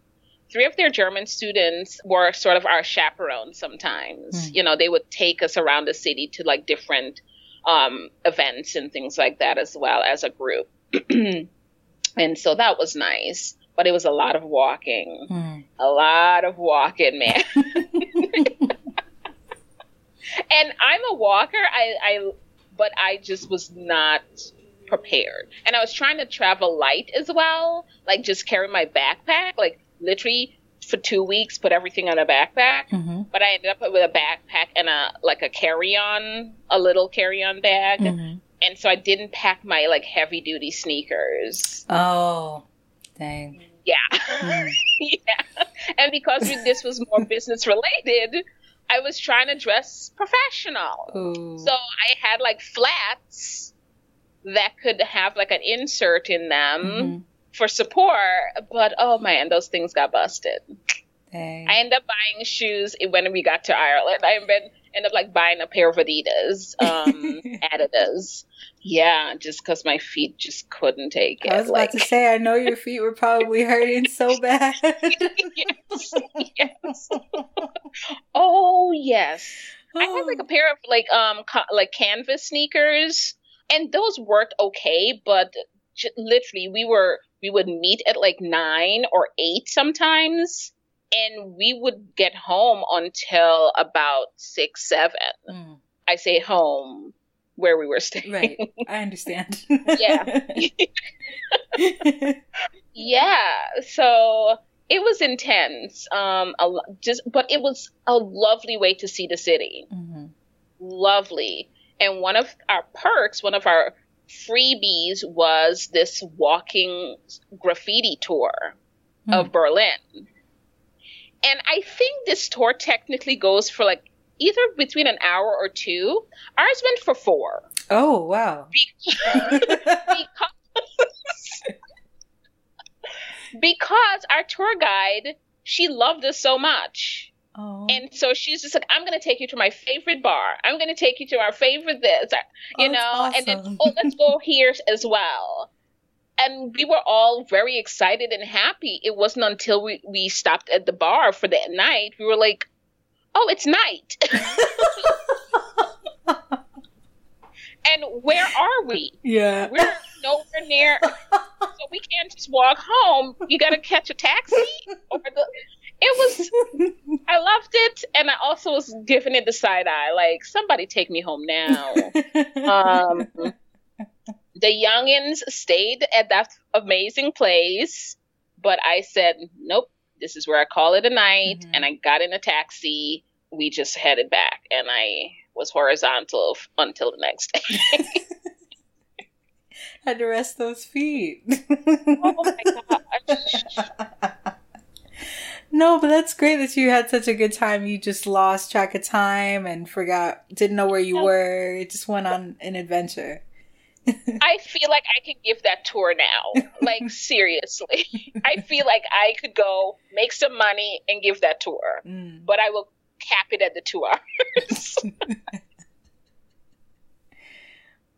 Three of their German students were sort of our chaperones sometimes. Mm. You know, they would take us around the city to like different um, events and things like that as well as a group. and so that was nice. But it was a lot of walking. Mm. A lot of walking, man. and I'm a walker. I, I, but I just was not prepared. And I was trying to travel light as well, like just carry my backpack, like literally for two weeks, put everything on a backpack. Mm-hmm. But I ended up with a backpack and a like a carry on, a little carry on bag. Mm-hmm. And so I didn't pack my like heavy duty sneakers. Oh, dang. Yeah. Mm. yeah. And because this was more business related, I was trying to dress professional. Ooh. So I had like flats that could have like an insert in them mm-hmm. For support, but oh man, those things got busted. Dang. I ended up buying shoes when we got to Ireland. I ended up like buying a pair of Adidas, um, Adidas. Yeah, just because my feet just couldn't take it. I was like, about to say, I know your feet were probably hurting so bad. yes, yes. Oh yes, oh. I had like a oh. pair of like um ca- like canvas sneakers, and those worked okay, but literally we were we would meet at like nine or eight sometimes and we would get home until about six, seven. Mm. I say home where we were staying. Right. I understand. yeah. yeah. So it was intense. Um, a, just, but it was a lovely way to see the city. Mm-hmm. Lovely. And one of our perks, one of our freebies was this walking graffiti tour mm. of Berlin And I think this tour technically goes for like either between an hour or two. Ours went for four. Oh, wow. Because, because our tour guide, she loved us so much. Oh. And so she's just like, I'm going to take you to my favorite bar. I'm going to take you to our favorite this, uh, you oh, know, awesome. and then, oh, let's go here as well. And we were all very excited and happy. It wasn't until we, we stopped at the bar for that night, we were like, oh, it's night. and where are we? Yeah. We're nowhere near. so we can't just walk home. You got to catch a taxi. Or the, it was, I loved it. And I also was giving it the side eye like, somebody take me home now. um, the youngins stayed at that amazing place. But I said, nope, this is where I call it a night. Mm-hmm. And I got in a taxi. We just headed back. And I was horizontal f- until the next day. Had to rest those feet. oh my gosh. No, but that's great that you had such a good time. You just lost track of time and forgot, didn't know where you were. It just went on an adventure. I feel like I can give that tour now. Like, seriously. I feel like I could go make some money and give that tour. Mm. But I will cap it at the two hours.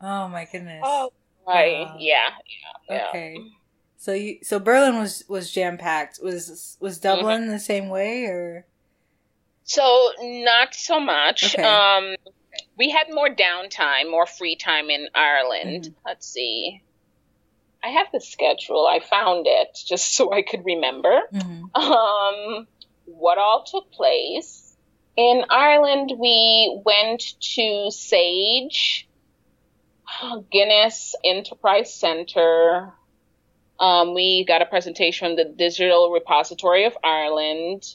oh my goodness. Oh, right. Wow. Yeah, yeah. Okay. So you so Berlin was was jam packed. Was was Dublin mm-hmm. the same way or? So not so much. Okay. Um, we had more downtime, more free time in Ireland. Mm-hmm. Let's see. I have the schedule. I found it just so I could remember. Mm-hmm. Um, what all took place in Ireland, we went to Sage, Guinness Enterprise Center. Um, we got a presentation from the Digital Repository of Ireland.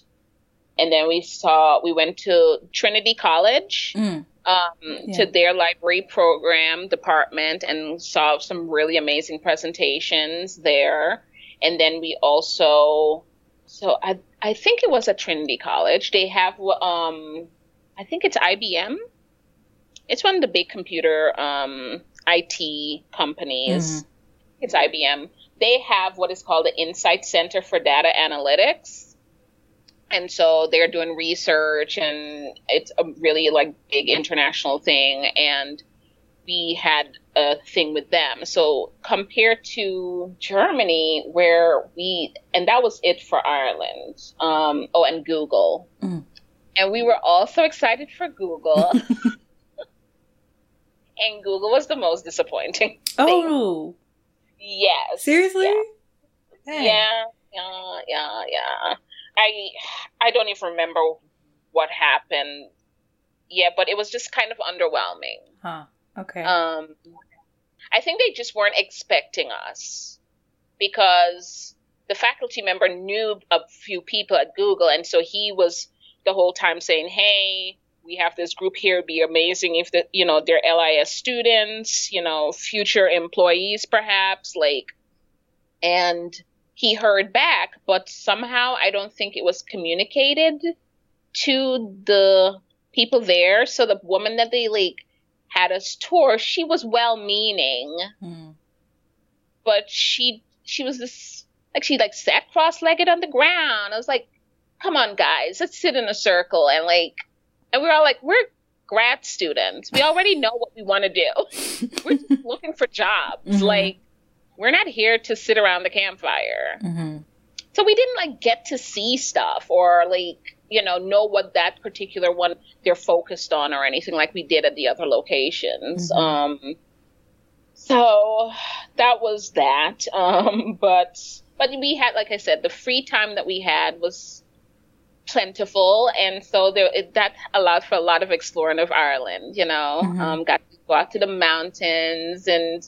And then we saw, we went to Trinity College mm. um, yeah. to their library program department and saw some really amazing presentations there. And then we also, so I, I think it was at Trinity College. They have, um, I think it's IBM. It's one of the big computer um, IT companies. Mm-hmm. It's IBM. They have what is called the Insight Center for Data Analytics. And so they're doing research, and it's a really like big international thing. And we had a thing with them. So compared to Germany, where we, and that was it for Ireland. Um, oh, and Google. Mm. And we were all so excited for Google. and Google was the most disappointing. Oh. Yes. Seriously? Yeah. yeah. Yeah, yeah, yeah. I I don't even remember what happened. Yeah, but it was just kind of underwhelming. Huh. Okay. Um, I think they just weren't expecting us because the faculty member knew a few people at Google, and so he was the whole time saying, "Hey, we have this group here. It'd be amazing if the you know they're LIS students, you know, future employees, perhaps like." And he heard back, but somehow I don't think it was communicated to the people there. So the woman that they like had us tour, she was well meaning, mm. but she she was this like she like sat cross legged on the ground. I was like, come on guys, let's sit in a circle and like and we are all like, we're grad students. We already know what we want to do. we're just looking for jobs. Mm-hmm. Like we're not here to sit around the campfire. Mm-hmm. So we didn't like get to see stuff or like you know know what that particular one they're focused on or anything like we did at the other locations mm-hmm. um so that was that um but but we had like i said the free time that we had was plentiful and so there it, that allowed for a lot of exploring of ireland you know mm-hmm. um got to go out to the mountains and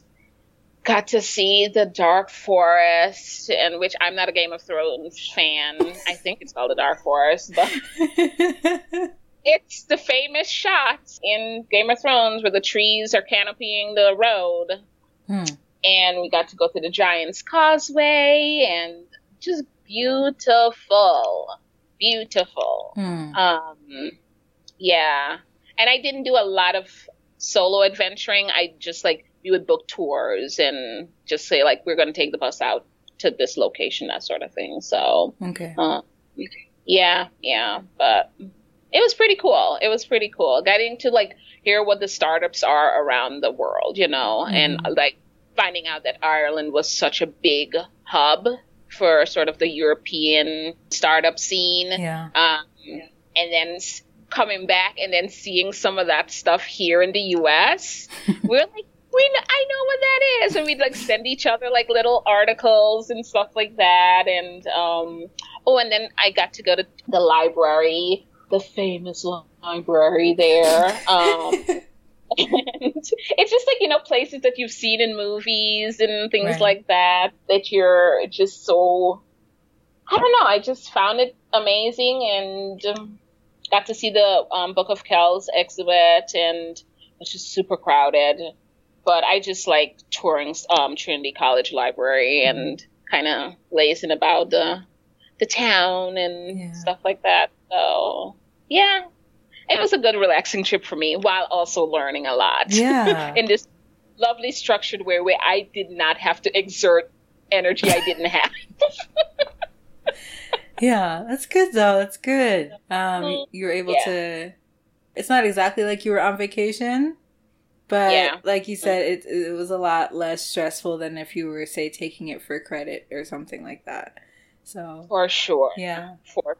got to see the Dark Forest, and which I'm not a Game of Thrones fan. I think it's called the Dark Forest, but it's the famous shot in Game of Thrones where the trees are canopying the road. Hmm. And we got to go to the Giant's Causeway and just beautiful. Beautiful. Mm. Um, yeah, and I didn't do a lot of solo adventuring. I just like we would book tours and just say like we're going to take the bus out to this location, that sort of thing. So okay, uh, yeah, yeah, but it was pretty cool. It was pretty cool getting to like hear what the startups are around the world, you know, mm-hmm. and like finding out that Ireland was such a big hub for sort of the European startup scene. Yeah. Um, and then coming back and then seeing some of that stuff here in the US, we're like, we I know what that is, and we'd like send each other like little articles and stuff like that. And um, oh, and then I got to go to the library, the famous library there. Um, it's just like you know places that you've seen in movies and things right. like that that you're just so I don't know. I just found it amazing and um, got to see the um, Book of Kells exhibit and it's just super crowded. But I just like touring um, Trinity College Library mm-hmm. and kind of lazing about the the town and yeah. stuff like that. So yeah, it was a good relaxing trip for me while also learning a lot. Yeah. in this lovely structured way where I did not have to exert energy I didn't have. yeah, that's good though. That's good. Um, mm-hmm. you were able yeah. to. It's not exactly like you were on vacation, but yeah. like you said, it it was a lot less stressful than if you were say taking it for credit or something like that. So for sure, yeah, for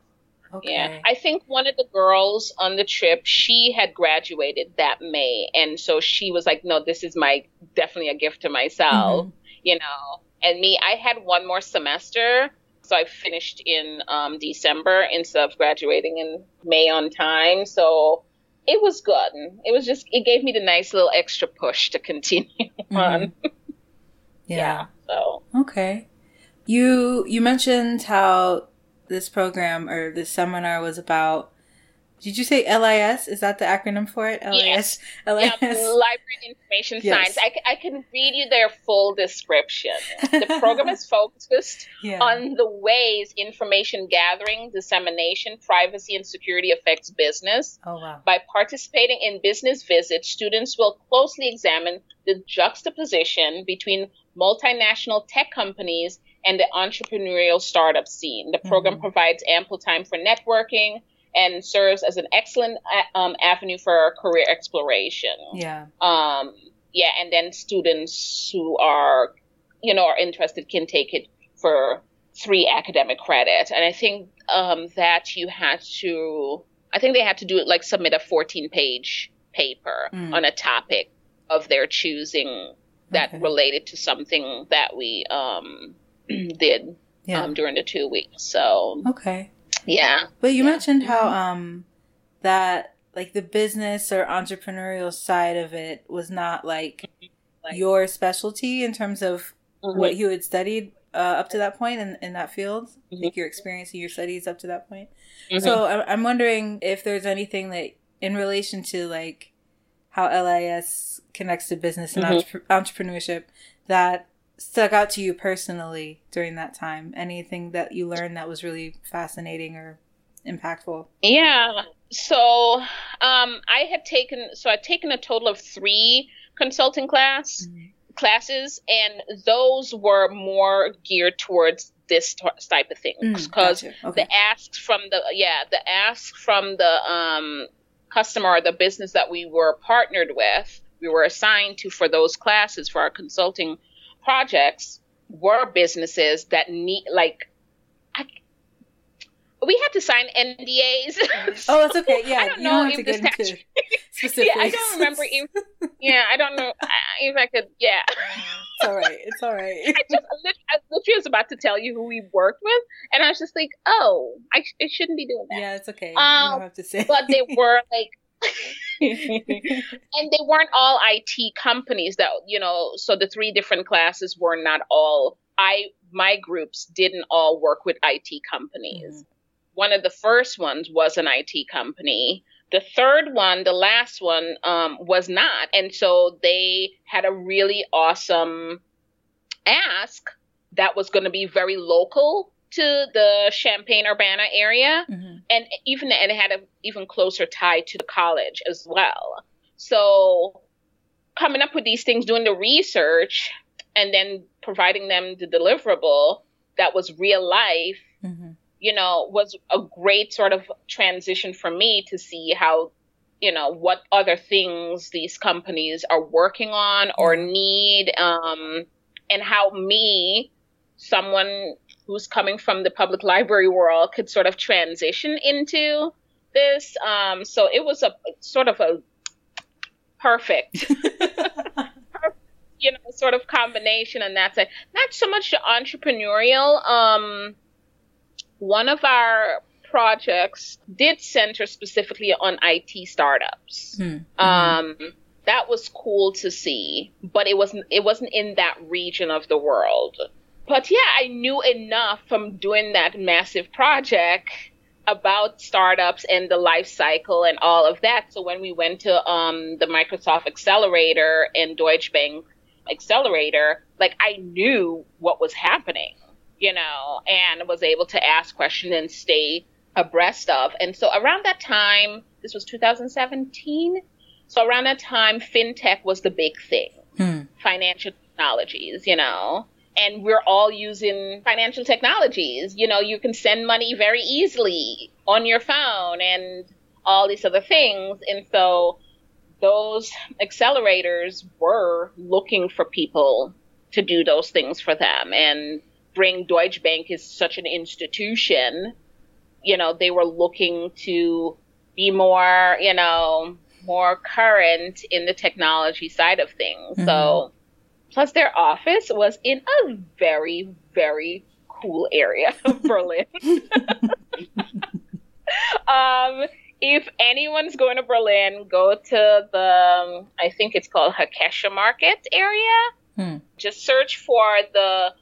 Okay. Yeah, I think one of the girls on the trip, she had graduated that May, and so she was like, "No, this is my definitely a gift to myself," mm-hmm. you know. And me, I had one more semester, so I finished in um, December instead of graduating in May on time. So it was good. It was just it gave me the nice little extra push to continue mm-hmm. on. Yeah. yeah. So okay, you you mentioned how this program or this seminar was about. Did you say LIS? Is that the acronym for it? LIS. Yes. LIS. Yeah, Library Information yes. Science. I, I can read you their full description. The program is focused yeah. on the ways information gathering, dissemination, privacy, and security affects business. Oh, wow. By participating in business visits, students will closely examine the juxtaposition between multinational tech companies and the entrepreneurial startup scene. The program mm-hmm. provides ample time for networking and serves as an excellent uh, um, avenue for career exploration. Yeah. Um, yeah, and then students who are, you know, are interested can take it for three academic credit. And I think um, that you had to, I think they had to do it like submit a 14 page paper mm. on a topic of their choosing that okay. related to something that we um, did yeah. um, during the two weeks. So okay, yeah. But you yeah. mentioned how um that like the business or entrepreneurial side of it was not like, like your specialty in terms of mm-hmm. what you had studied uh, up to that point in, in that field, mm-hmm. like your experience and your studies up to that point. Mm-hmm. So I'm wondering if there's anything that in relation to like how LIS connects to business and mm-hmm. entre- entrepreneurship that stuck out to you personally during that time? Anything that you learned that was really fascinating or impactful? Yeah. So um, I had taken so I'd taken a total of three consulting class mm-hmm. classes, and those were more geared towards this t- type of things because mm, gotcha. okay. the asks from the yeah the asks from the um, customer or the business that we were partnered with we were assigned to for those classes for our consulting projects were businesses that need like I, we had to sign NDAs. oh, it's okay. Yeah, I don't know don't if the statute. yeah, I don't remember. If, yeah, I don't know if I could. Yeah, it's all right. It's all right. I just I literally was about to tell you who we worked with, and I was just like, oh, I, I shouldn't be doing that. Yeah, it's okay. Um, you don't have to say. but they were like and they weren't all IT companies that you know. So the three different classes were not all. I my groups didn't all work with IT companies. Mm-hmm. One of the first ones was an IT company. The third one, the last one, um, was not, and so they had a really awesome ask that was going to be very local to the Champaign Urbana area, mm-hmm. and even and it had an even closer tie to the college as well. So coming up with these things, doing the research, and then providing them the deliverable that was real life, mm-hmm. you know, was a great sort of transition for me to see how, you know, what other things these companies are working on or need, um, and how me, someone who's coming from the public library world, could sort of transition into this. Um, so it was a sort of a perfect you know, sort of combination and that's it. Not so much the entrepreneurial. Um, one of our projects did center specifically on IT startups. Hmm. Mm-hmm. Um, that was cool to see, but it wasn't it wasn't in that region of the world. But yeah, I knew enough from doing that massive project about startups and the life cycle and all of that. So when we went to um, the Microsoft Accelerator and Deutsche Bank accelerator, like I knew what was happening, you know, and was able to ask questions and stay abreast of. And so around that time, this was 2017. So around that time, fintech was the big thing, hmm. financial technologies, you know, and we're all using financial technologies. You know, you can send money very easily on your phone and all these other things. And so those accelerators were looking for people to do those things for them and bring Deutsche Bank is such an institution, you know, they were looking to be more, you know, more current in the technology side of things. Mm-hmm. So plus their office was in a very, very cool area of Berlin. um, if anyone's going to Berlin, go to the um, I think it's called Hackesche Market area. Hmm. Just search for the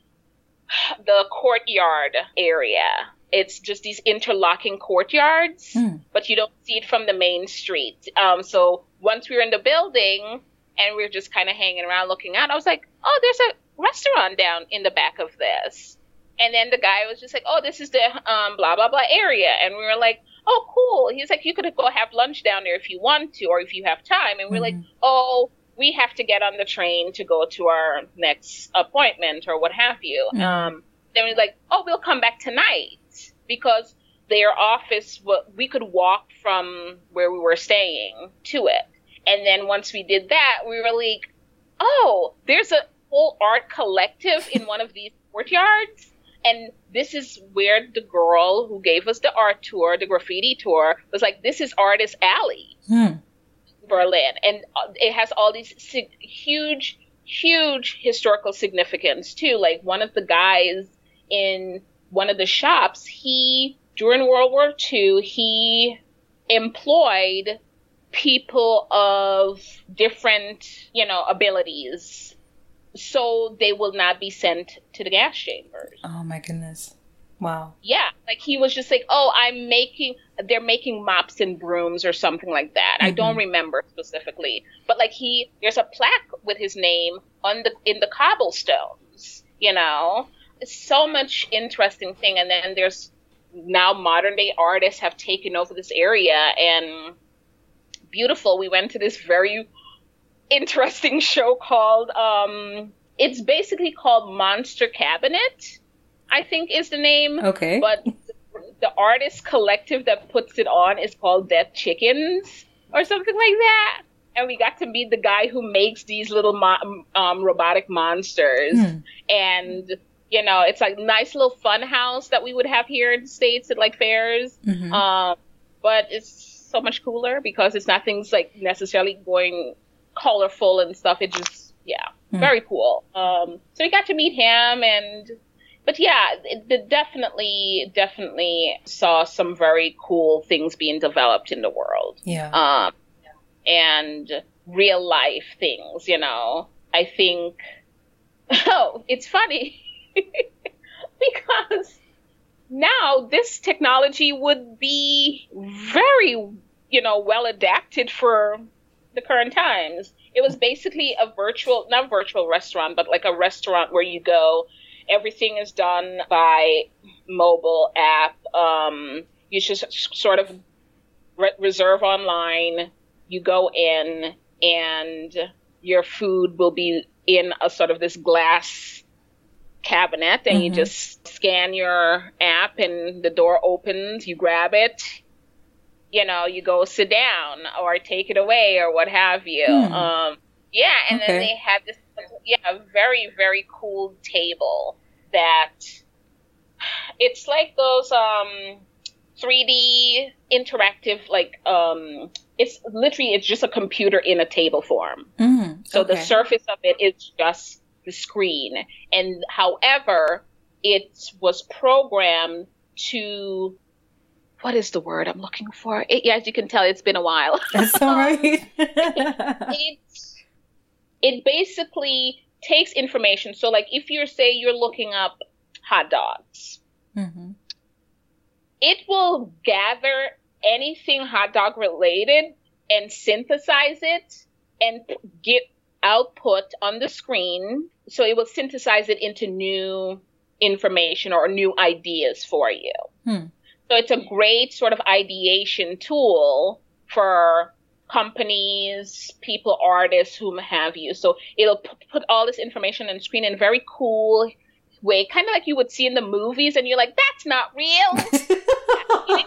the courtyard area. It's just these interlocking courtyards, hmm. but you don't see it from the main street. Um, so once we were in the building and we are just kind of hanging around looking out, I was like, oh, there's a restaurant down in the back of this. And then the guy was just like, oh, this is the um, blah blah blah area, and we were like, oh, cool. He's like, you could go have lunch down there if you want to, or if you have time. And we're mm-hmm. like, oh, we have to get on the train to go to our next appointment or what have you. Mm-hmm. Um, then we're like, oh, we'll come back tonight because their office, we could walk from where we were staying to it. And then once we did that, we were like, oh, there's a whole art collective in one of these courtyards and this is where the girl who gave us the art tour, the graffiti tour, was like, "This is Artist Alley, hmm. Berlin," and uh, it has all these sig- huge, huge historical significance too. Like one of the guys in one of the shops, he during World War II, he employed people of different, you know, abilities so they will not be sent to the gas chambers. Oh my goodness. Wow. Yeah, like he was just like, "Oh, I'm making they're making mops and brooms or something like that." Mm-hmm. I don't mm-hmm. remember specifically, but like he there's a plaque with his name on the in the cobblestones, you know. It's so much interesting thing and then there's now modern day artists have taken over this area and beautiful. We went to this very interesting show called um it's basically called Monster Cabinet, I think is the name. Okay. But the artist collective that puts it on is called Dead Chickens or something like that. And we got to meet the guy who makes these little mo- um, robotic monsters. Hmm. And, you know, it's like nice little fun house that we would have here in the States at like fairs. Mm-hmm. Um, but it's so much cooler because it's not things like necessarily going colorful and stuff. It just, yeah, mm. very cool. Um, so we got to meet him and, but yeah, it, it definitely, definitely saw some very cool things being developed in the world. Yeah. Um, and real life things, you know. I think, oh, it's funny because now this technology would be very, you know, well adapted for the current times. It was basically a virtual, not virtual restaurant, but like a restaurant where you go everything is done by mobile app. Um, you just sort of re- reserve online. You go in, and your food will be in a sort of this glass cabinet, and mm-hmm. you just scan your app, and the door opens. You grab it. You know, you go sit down or take it away or what have you. Hmm. Um, yeah, and okay. then they have this yeah very very cool table that it's like those um 3D interactive like um it's literally it's just a computer in a table form. Mm, so the surface of it is just the screen. And however, it was programmed to what is the word I'm looking for? It, as you can tell, it's been a while. That's all right. it, it, basically takes information. So, like, if you're say you're looking up hot dogs, mm-hmm. it will gather anything hot dog related and synthesize it and get output on the screen. So it will synthesize it into new information or new ideas for you. Hmm. So it's a great sort of ideation tool for companies, people, artists, whom have you. So it'll put all this information on screen in a very cool way, kind of like you would see in the movies, and you're like, that's not real.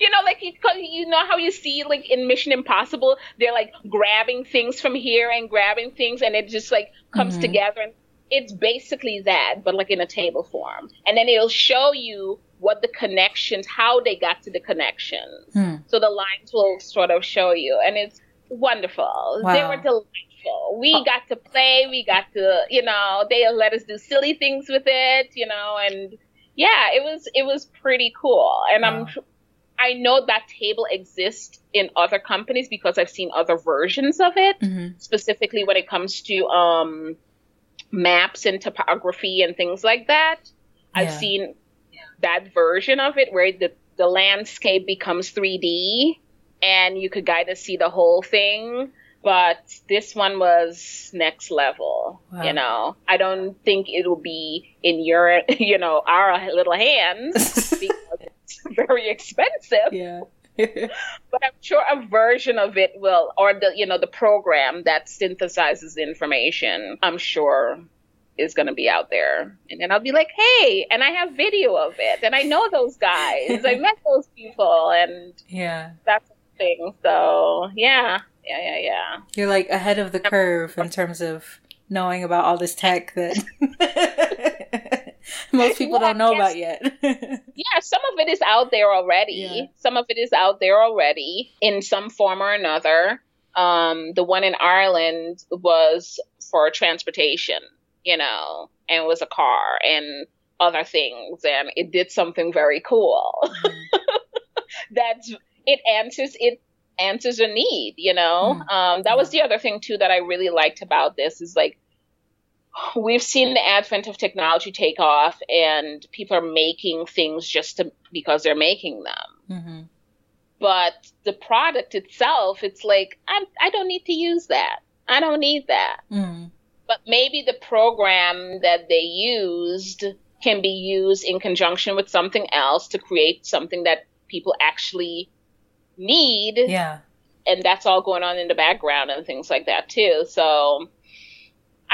you know, like you, you know how you see like in Mission Impossible, they're like grabbing things from here and grabbing things, and it just like comes mm-hmm. together. And it's basically that, but like in a table form. And then it'll show you what the connections, how they got to the connections. Hmm. So the lines will sort of show you, and it's wonderful. Wow. They were delightful. We oh. got to play. We got to, you know, they let us do silly things with it, you know, and yeah, it was it was pretty cool. And wow. I'm I know that table exists in other companies because I've seen other versions of it, mm-hmm. specifically when it comes to um, maps and topography and things like that. Yeah. I've seen that version of it where the, the landscape becomes 3D and you could kind of see the whole thing. But this one was next level, wow. you know. I don't think it'll be in your, you know, our little hands because it's very expensive. Yeah. But I'm sure a version of it will, or the you know the program that synthesizes information. I'm sure is going to be out there. And then I'll be like, hey, and I have video of it. And I know those guys. I met those people. And yeah, that's the thing. So yeah, yeah, yeah, yeah. You're like ahead of the curve in terms of knowing about all this tech that most people don't know about yet. yeah, some of it is out there already. Yeah. Some of it is out there already in some form or another. Um, the one in Ireland was for transportation you know, and it was a car and other things, and it did something very cool. That's it answers it answers a need, you know. Mm. Um, that was the other thing too that I really liked about this is like we've seen the advent of technology take off, and people are making things just to, because they're making them. Mm-hmm. But the product itself, it's like I'm, I do not need to use that. I don't need that. Mm but maybe the program that they used can be used in conjunction with something else to create something that people actually need. Yeah. And that's all going on in the background and things like that too. So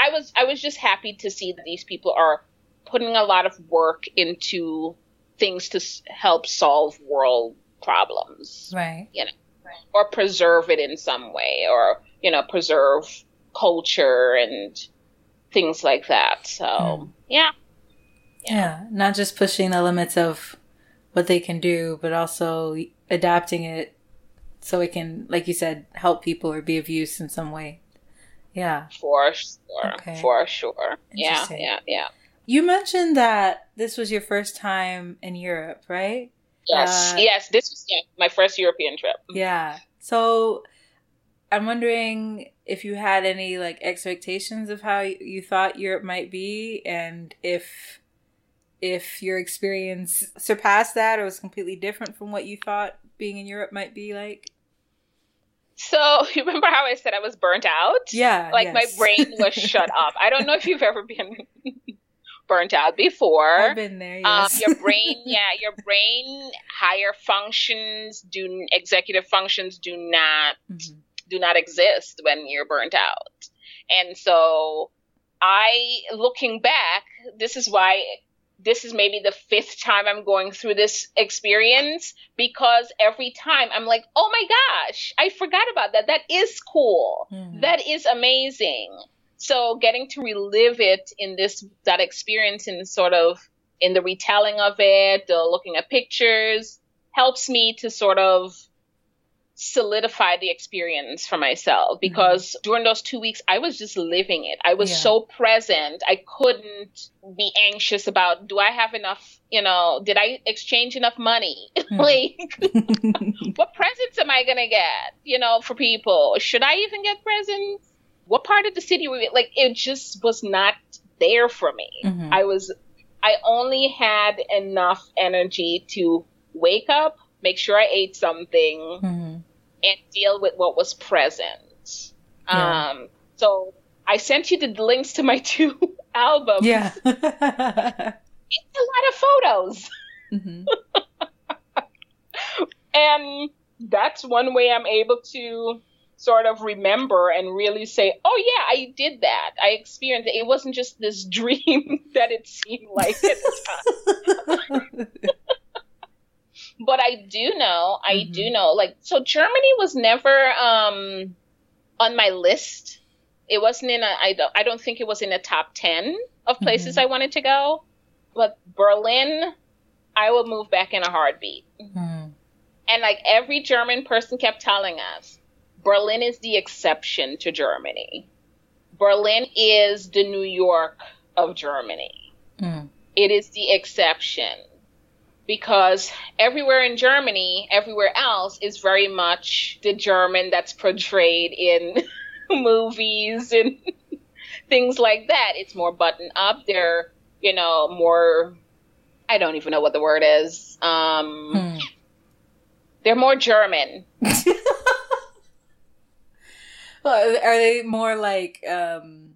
I was I was just happy to see that these people are putting a lot of work into things to help solve world problems. Right. You know, or preserve it in some way or, you know, preserve culture and things like that. So, mm. yeah. yeah. Yeah. Not just pushing the limits of what they can do, but also adapting it so it can, like you said, help people or be of use in some way. Yeah. For sure. Okay. For sure. Yeah. Yeah. Yeah. You mentioned that this was your first time in Europe, right? Yes. Uh, yes. This was yeah, my first European trip. Yeah. So I'm wondering if you had any like expectations of how you thought Europe might be and if if your experience surpassed that or was completely different from what you thought being in Europe might be like. So you remember how I said I was burnt out? Yeah. Like yes. my brain was shut off. I don't know if you've ever been burnt out before. I've been there. Um, yes. Um, your brain, yeah, your brain higher functions do executive functions do not mm-hmm. do not exist when you're burnt out, and so I looking back, this is why this is maybe the fifth time I'm going through this experience because every time I'm like, oh my gosh, I forgot about that. That is cool. Mm-hmm. That is amazing. So getting to relive it in this, that experience in sort of in the retelling of it, the looking at pictures helps me to sort of solidify the experience for myself mm-hmm. because mm-hmm. during those two weeks I was just living it. I was yeah. so present. I couldn't be anxious about do I have enough, you know, did I exchange enough money? Mm. like what presents am I gonna get, you know, for people? Should I even get presents? What part of the city were we like it just was not there for me. Mm-hmm. I was I only had enough energy to wake up, make sure I ate something, mm-hmm and deal with what was present. Yeah. Um, so I sent you the links to my two albums. Yeah. it's a lot of photos. Mm-hmm. and that's one way I'm able to sort of remember and really say, oh, yeah, I did that. I experienced it. It wasn't just this dream that it seemed like at the time but I do know, I mm-hmm. do know, like, so Germany was never um, on my list. It wasn't in a, I don't, I don't think it was in the top 10 of places mm-hmm. I wanted to go. But Berlin, I will move back in a heartbeat. Mm-hmm. And like every German person kept telling us, Berlin is the exception to Germany. Berlin is the New York of Germany. Mm. It is the exception because everywhere in Germany, everywhere else is very much the German that's portrayed in movies and things like that. It's more buttoned up. They're, you know, more, I don't even know what the word is. Um, hmm. They're more German. well, are they more like, um,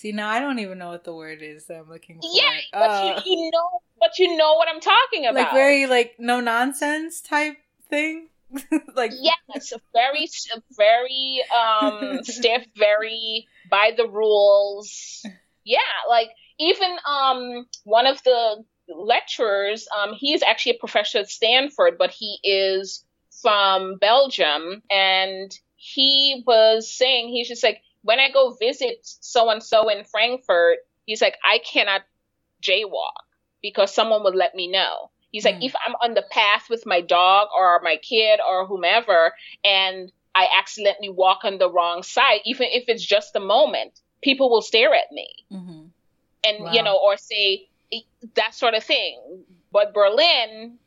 See, now I don't even know what the word is that I'm looking for. Yeah, but uh, you, you, know, but you know what I'm talking about. Like very like no nonsense type thing. like yeah, it's a very very um stiff, very by the rules. Yeah, like even um one of the lecturers, um, he is actually a professor at Stanford, but he is from Belgium, and he was saying he's just like when I go visit so and so in Frankfurt, he's like, I cannot jaywalk because someone would let me know. He's mm. like, if I'm on the path with my dog or my kid or whomever, and I accidentally walk on the wrong side, even if it's just a moment, people will stare at me. Mm-hmm. And, wow. you know, or say that sort of thing. But Berlin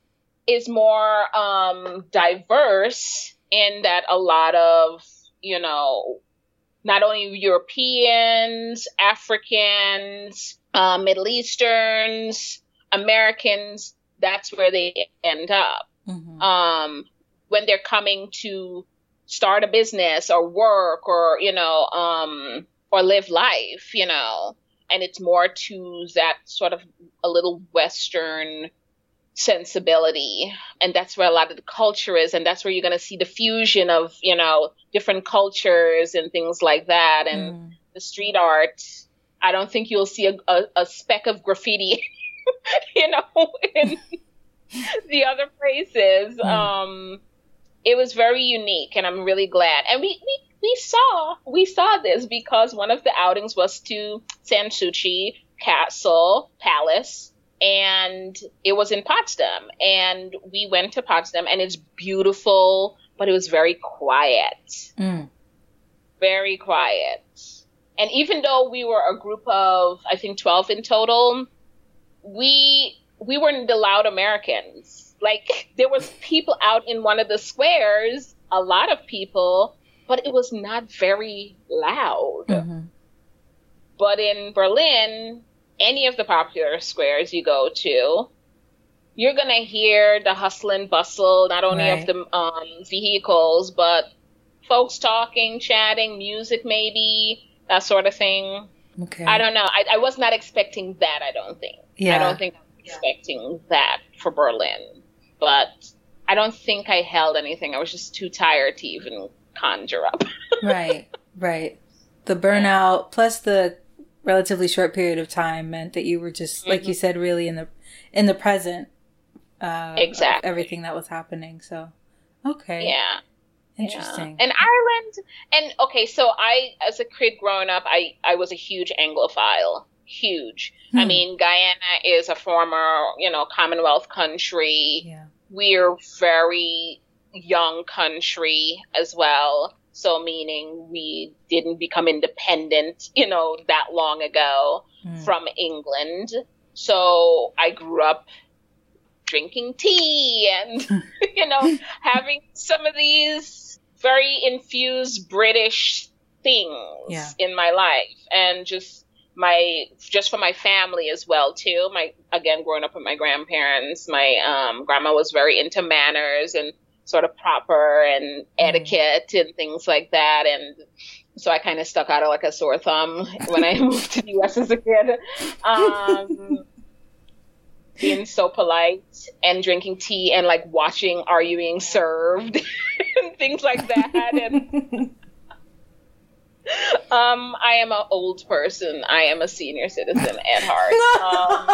is more um, diverse in that a lot of, you know, not only Europeans, Africans, uh, Middle Easterns, Americans, that's where they end up. Mm-hmm. Um, when they're coming to start a business or work or, you know, um, or live life, you know, and it's more to that sort of a little Western sensibility and that's where a lot of the culture is and that's where you're going to see the fusion of you know different cultures and things like that and mm. the street art i don't think you'll see a, a, a speck of graffiti you know in the other places mm. um it was very unique and i'm really glad and we, we we saw we saw this because one of the outings was to Sanssouci Castle Palace and it was in Potsdam. And we went to Potsdam, and it's beautiful, but it was very quiet. Mm. Very quiet. And even though we were a group of, I think, 12 in total, we we weren't the loud Americans. Like there was people out in one of the squares, a lot of people, but it was not very loud. Mm-hmm. But in Berlin, any of the popular squares you go to, you're gonna hear the hustle and bustle, not only right. of the um, vehicles, but folks talking, chatting, music maybe, that sort of thing. Okay. I don't know. I, I was not expecting that, I don't think. Yeah. I don't think I was expecting that for Berlin. But I don't think I held anything. I was just too tired to even conjure up. right, right. The burnout plus the relatively short period of time meant that you were just, mm-hmm. like you said, really in the in the present. Uh, exactly. everything that was happening. So, okay. Yeah. Interesting. Yeah. And Ireland, and okay, so I, as a kid growing up, I, I was a huge Anglophile. Huge. Hmm. I mean, Guyana is a former, you know, Commonwealth country. Yeah. We're very young country as well. So meaning we didn't become independent, you know, that long ago hmm. from England. So I grew up drinking tea and, you know, having some of these very infused British things yeah. in my life and just my just for my family as well too my again growing up with my grandparents my um, grandma was very into manners and sort of proper and mm. etiquette and things like that. And so I kind of stuck out like a sore thumb when I moved to the US as a kid. Um, being so polite and drinking tea and like watching are you being served? And things like that. And um i am an old person. I am a senior citizen at heart. Um,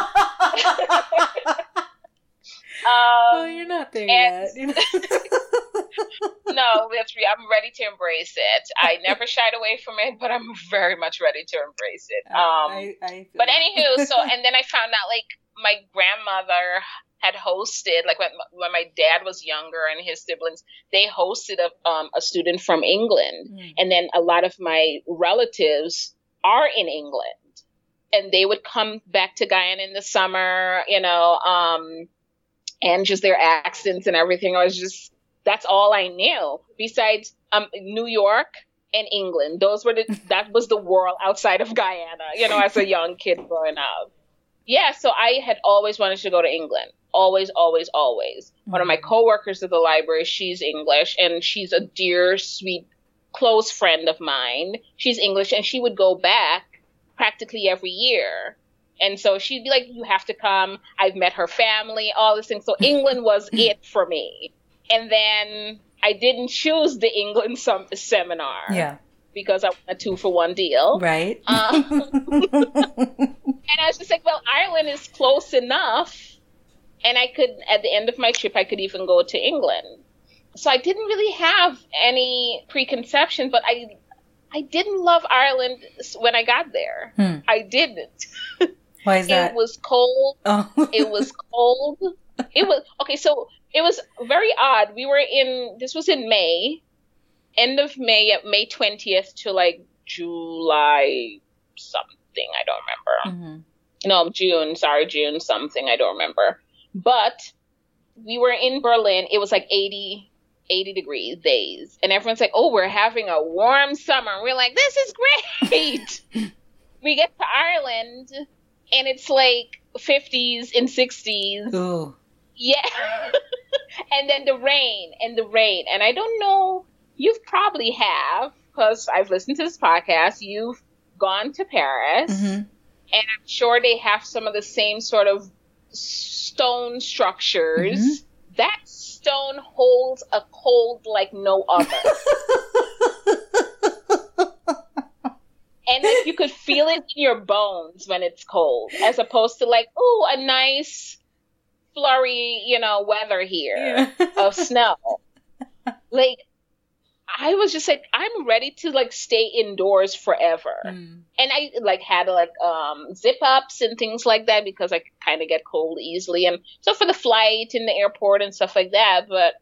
um, oh, you're not there yet. no, that's I'm ready to embrace it. I never shied away from it, but I'm very much ready to embrace it. Um, I, I but anywho, so and then I found out like my grandmother had hosted like when when my dad was younger and his siblings they hosted a um, a student from England mm. and then a lot of my relatives are in England and they would come back to Guyana in the summer you know um, and just their accents and everything I was just that's all I knew besides um, New York and England those were the that was the world outside of Guyana you know as a young kid growing up yeah, so I had always wanted to go to England. Always, always, always. One of my mm-hmm. coworkers at the library, she's English and she's a dear, sweet, close friend of mine. She's English and she would go back practically every year. And so she'd be like, You have to come. I've met her family, all this thing. So England was it for me. And then I didn't choose the England some- seminar. Yeah because I want a two for one deal. Right. Um, and I was just like, well, Ireland is close enough. And I could, at the end of my trip, I could even go to England. So I didn't really have any preconception, but I, I didn't love Ireland when I got there. Hmm. I didn't. Why is that? It was cold. Oh. it was cold. It was okay. So it was very odd. We were in. This was in May, end of May, May 20th to like July something. I don't remember. Mm-hmm. No, June. Sorry, June something. I don't remember. But we were in Berlin. It was like 80, 80 degrees days. And everyone's like, oh, we're having a warm summer. And we're like, this is great. we get to Ireland and it's like 50s and 60s. Ooh. Yeah. and then the rain and the rain. And I don't know you've probably have because I've listened to this podcast. You've gone to Paris, mm-hmm. and I'm sure they have some of the same sort of stone structures. Mm-hmm. That stone holds a cold like no other. and like you could feel it in your bones when it's cold, as opposed to like, oh, a nice flurry, you know, weather here yeah. of snow. Like I was just like, I'm ready to like stay indoors forever. Mm. And I like had like um zip ups and things like that because I kind of get cold easily. And so for the flight in the airport and stuff like that, but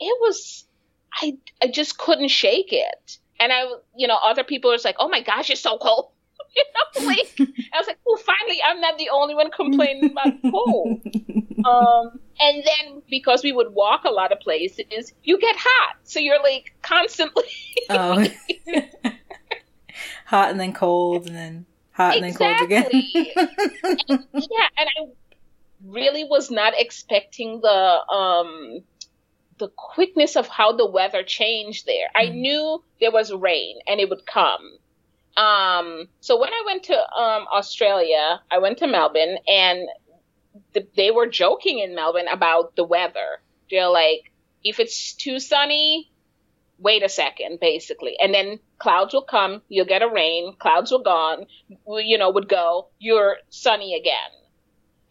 it was, I, I just couldn't shake it. And I, you know, other people was like, oh my gosh, it's so cold. you know, like, I was like, oh, finally, I'm not the only one complaining about cold. Um, and then because we would walk a lot of places, you get hot. So you're like constantly. oh. hot and then cold and then hot and exactly. then cold again. and, yeah, and I really was not expecting the um the quickness of how the weather changed there. Mm. I knew there was rain and it would come. Um, so when I went to um, Australia, I went to Melbourne and the, they were joking in Melbourne about the weather. They're like, if it's too sunny, wait a second, basically. And then clouds will come, you'll get a rain, clouds will gone, you know, would go, you're sunny again.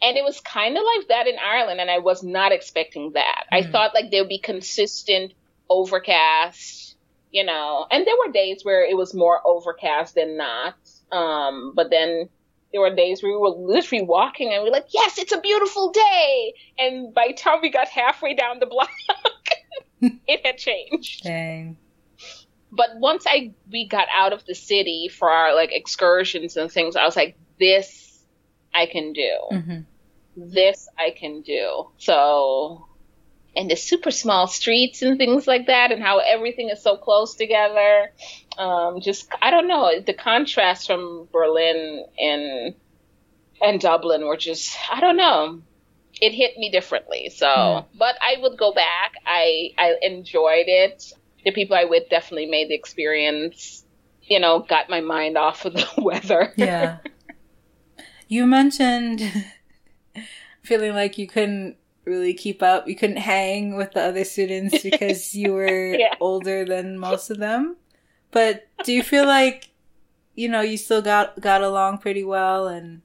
And it was kind of like that in Ireland, and I was not expecting that. Mm. I thought like there would be consistent overcast, you know, and there were days where it was more overcast than not. Um, but then there were days where we were literally walking and we are like, yes, it's a beautiful day. And by the time we got halfway down the block, it had changed. Dang. But once I we got out of the city for our like excursions and things, I was like, this I can do. Mm-hmm. This I can do. So, and the super small streets and things like that, and how everything is so close together. Um, just I don't know the contrast from Berlin and and Dublin were just I don't know it hit me differently. So, mm. but I would go back. I I enjoyed it. The people I with definitely made the experience. You know, got my mind off of the weather. yeah. You mentioned feeling like you couldn't really keep up. You couldn't hang with the other students because you were yeah. older than most of them. But do you feel like you know you still got got along pretty well and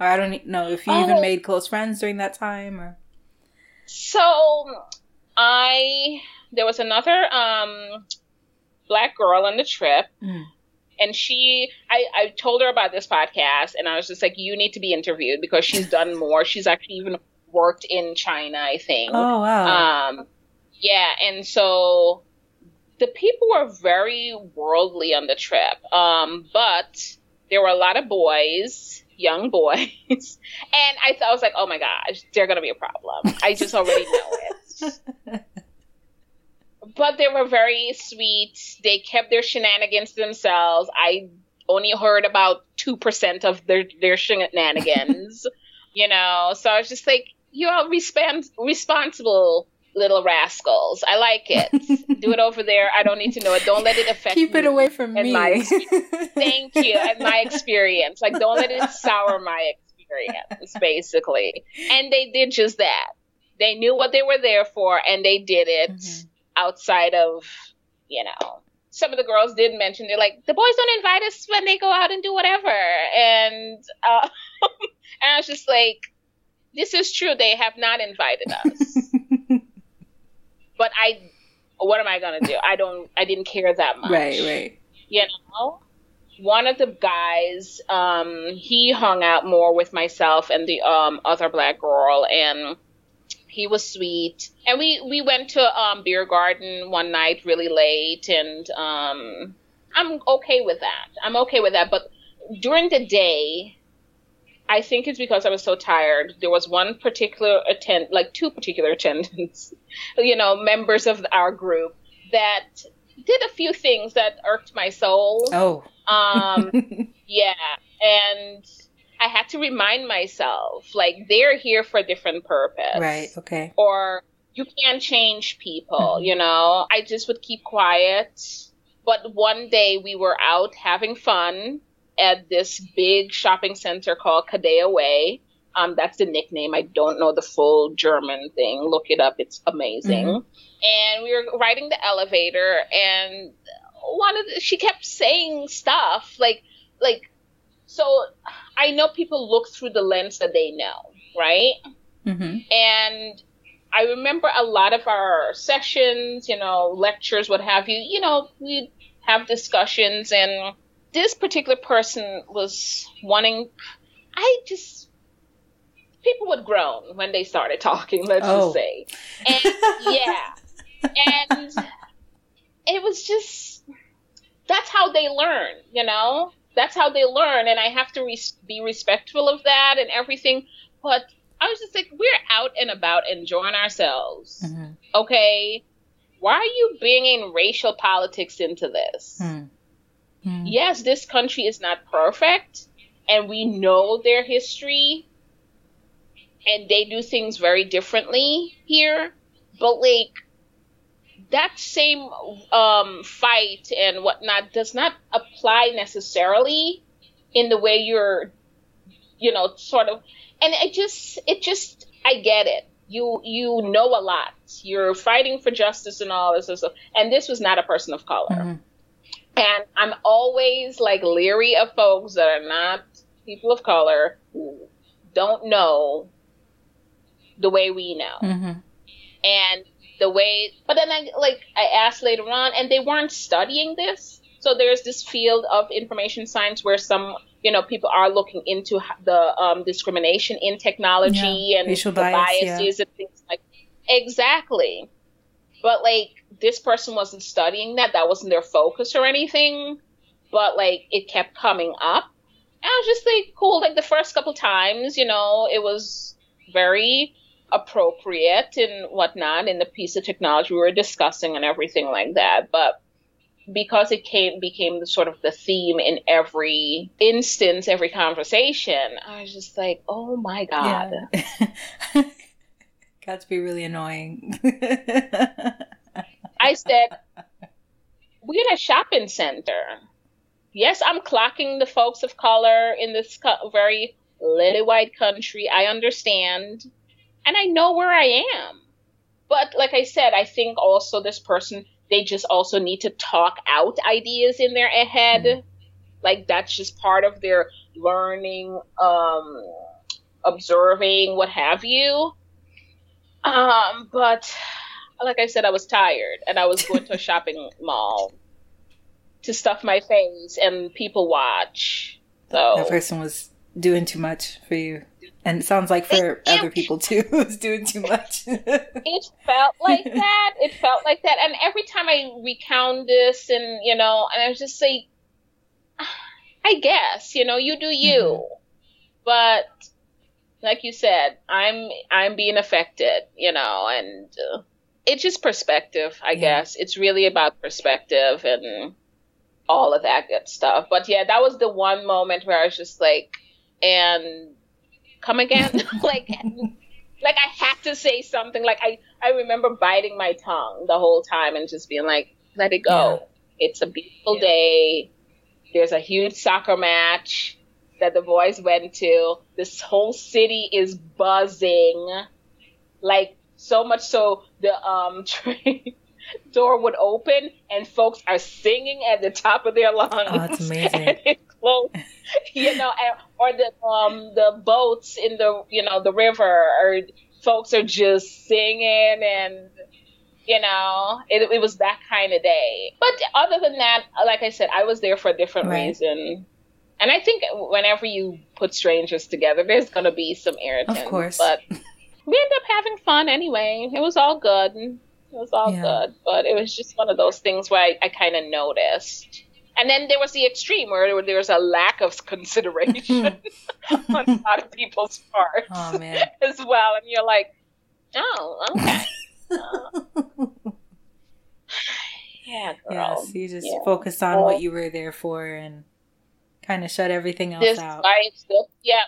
or I don't know if you oh. even made close friends during that time or. So, I there was another um, black girl on the trip. Mm. And she, I, I told her about this podcast, and I was just like, "You need to be interviewed because she's done more. She's actually even worked in China, I think. Oh wow. Um, yeah, and so the people were very worldly on the trip. Um, but there were a lot of boys young boys. and I, thought, I was like, oh my gosh, they're going to be a problem. I just already know it. but they were very sweet. They kept their shenanigans to themselves. I only heard about 2% of their, their shenanigans, you know? So I was just like, you are respons- responsible little rascals. I like it. Do it over there. I don't need to know it. Don't let it affect Keep it away from me. My, thank you. And my experience. Like, don't let it sour my experience, basically. And they did just that. They knew what they were there for, and they did it mm-hmm. Outside of, you know, some of the girls did mention they're like the boys don't invite us when they go out and do whatever and uh, and I was just like this is true they have not invited us but I, what am I gonna do? I don't, I didn't care that much. Right, right. You know, one of the guys, um, he hung out more with myself and the um other black girl, and he was sweet. And we we went to um beer garden one night really late, and um, I'm okay with that. I'm okay with that. But during the day, I think it's because I was so tired. There was one particular attend, like two particular attendants, you know, members of our group that did a few things that irked my soul. Oh. Um, yeah. And I had to remind myself, like, they're here for a different purpose. Right. Okay. Or you can't change people, mm-hmm. you know? I just would keep quiet. But one day we were out having fun at this big shopping center called KaDeWe. Um, that's the nickname. I don't know the full German thing. Look it up. It's amazing. Mm-hmm. And we were riding the elevator, and one of the, she kept saying stuff like like. So I know people look through the lens that they know, right? Mm-hmm. And I remember a lot of our sessions, you know, lectures, what have you. You know, we have discussions and this particular person was wanting, I just, people would groan when they started talking, let's oh. just say. And yeah. And it was just, that's how they learn, you know? That's how they learn. And I have to res- be respectful of that and everything. But I was just like, we're out and about enjoying ourselves. Mm-hmm. Okay. Why are you bringing racial politics into this? Mm. Mm. Yes, this country is not perfect, and we know their history, and they do things very differently here. But like, that same um, fight and whatnot does not apply necessarily in the way you're, you know, sort of. And it just, it just, I get it. You you know a lot. You're fighting for justice and all this and stuff. And this was not a person of color. Mm-hmm. And I'm always like leery of folks that are not people of color who don't know the way we know. Mm-hmm. And the way, but then I, like, I asked later on, and they weren't studying this. So there's this field of information science where some, you know, people are looking into the um, discrimination in technology yeah. and Racial the bias, biases yeah. and things like exactly. But like this person wasn't studying that; that wasn't their focus or anything. But like it kept coming up, and I was just like, cool. Like the first couple times, you know, it was very appropriate and whatnot in the piece of technology we were discussing and everything like that. But because it came became the sort of the theme in every instance, every conversation, I was just like, oh my god. Yeah. Got to be really annoying. I said, we're in a shopping center. Yes, I'm clocking the folks of color in this very lily white country. I understand. And I know where I am. But like I said, I think also this person, they just also need to talk out ideas in their head. Mm. Like that's just part of their learning, um, observing, what have you. Um, but like I said, I was tired and I was going to a shopping mall to stuff my face and people watch. So that person was doing too much for you. And it sounds like for it, other people too, was doing too much. it felt like that. It felt like that. And every time I recount this and, you know, and I was just like, I guess, you know, you do you. Mm-hmm. But like you said, I'm I'm being affected, you know, and uh, it's just perspective, I yeah. guess. It's really about perspective and all of that good stuff. But yeah, that was the one moment where I was just like, and come again, like, like I had to say something. Like I I remember biting my tongue the whole time and just being like, let it go. Yeah. It's a beautiful yeah. day. There's a huge soccer match that the boys went to. This whole city is buzzing, like so much so the um train door would open and folks are singing at the top of their lungs. Oh, that's amazing. you know, or the um the boats in the you know the river, or folks are just singing and you know it, it was that kind of day but other than that like i said i was there for a different right. reason and I think whenever you put strangers together, there's going to be some irritants. Of course. But we end up having fun anyway. It was all good. It was all yeah. good. But it was just one of those things where I, I kind of noticed. And then there was the extreme where there was a lack of consideration on a lot of people's parts oh, as well. And you're like, oh, okay. yeah, girl. Yes, you just yeah. focused on what you were there for and kind of shut everything else this, out. Good. Yeah,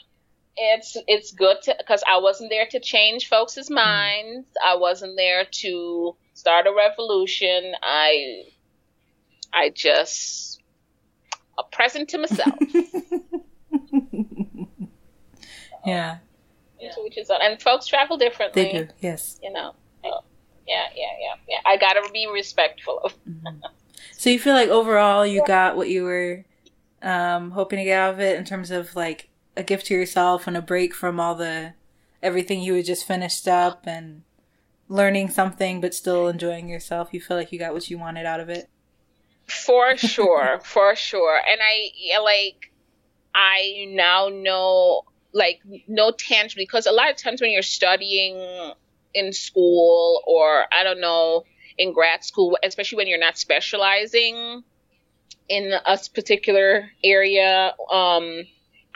it's it's good to because I wasn't there to change folks' hmm. minds. Mm. I wasn't there to start a revolution. I I just a present to myself. yeah. Which is and folks travel differently. They do. Yes. You know. So, yeah, yeah, yeah, yeah. I gotta be respectful of. mm-hmm. So you feel like overall you got what you were um, hoping to get out of it in terms of like a gift to yourself and a break from all the everything you had just finished up and learning something but still enjoying yourself you feel like you got what you wanted out of it for sure for sure and i like i now know like no tangible because a lot of times when you're studying in school or i don't know in grad school especially when you're not specializing in a particular area. Um,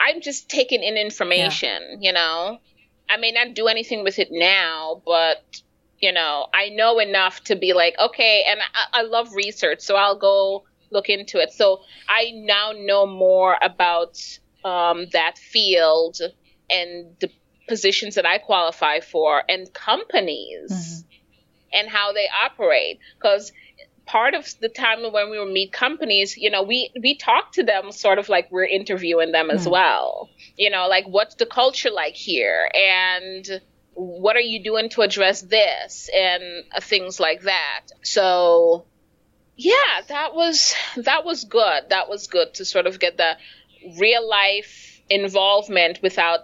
I'm just taking in information, yeah. you know. I may not do anything with it now, but you know, I know enough to be like, okay, and I, I love research, so I'll go look into it. So I now know more about um, that field and the positions that I qualify for and companies. Mm-hmm. and how they operate. Because part of the time when we would meet companies, you know, we we talk to them sort of like we're interviewing them as mm. well. You know, like what's the culture like here, and what are you doing to address this, and uh, things like that. So, yeah, that was that was good. That was good to sort of get the real life involvement without.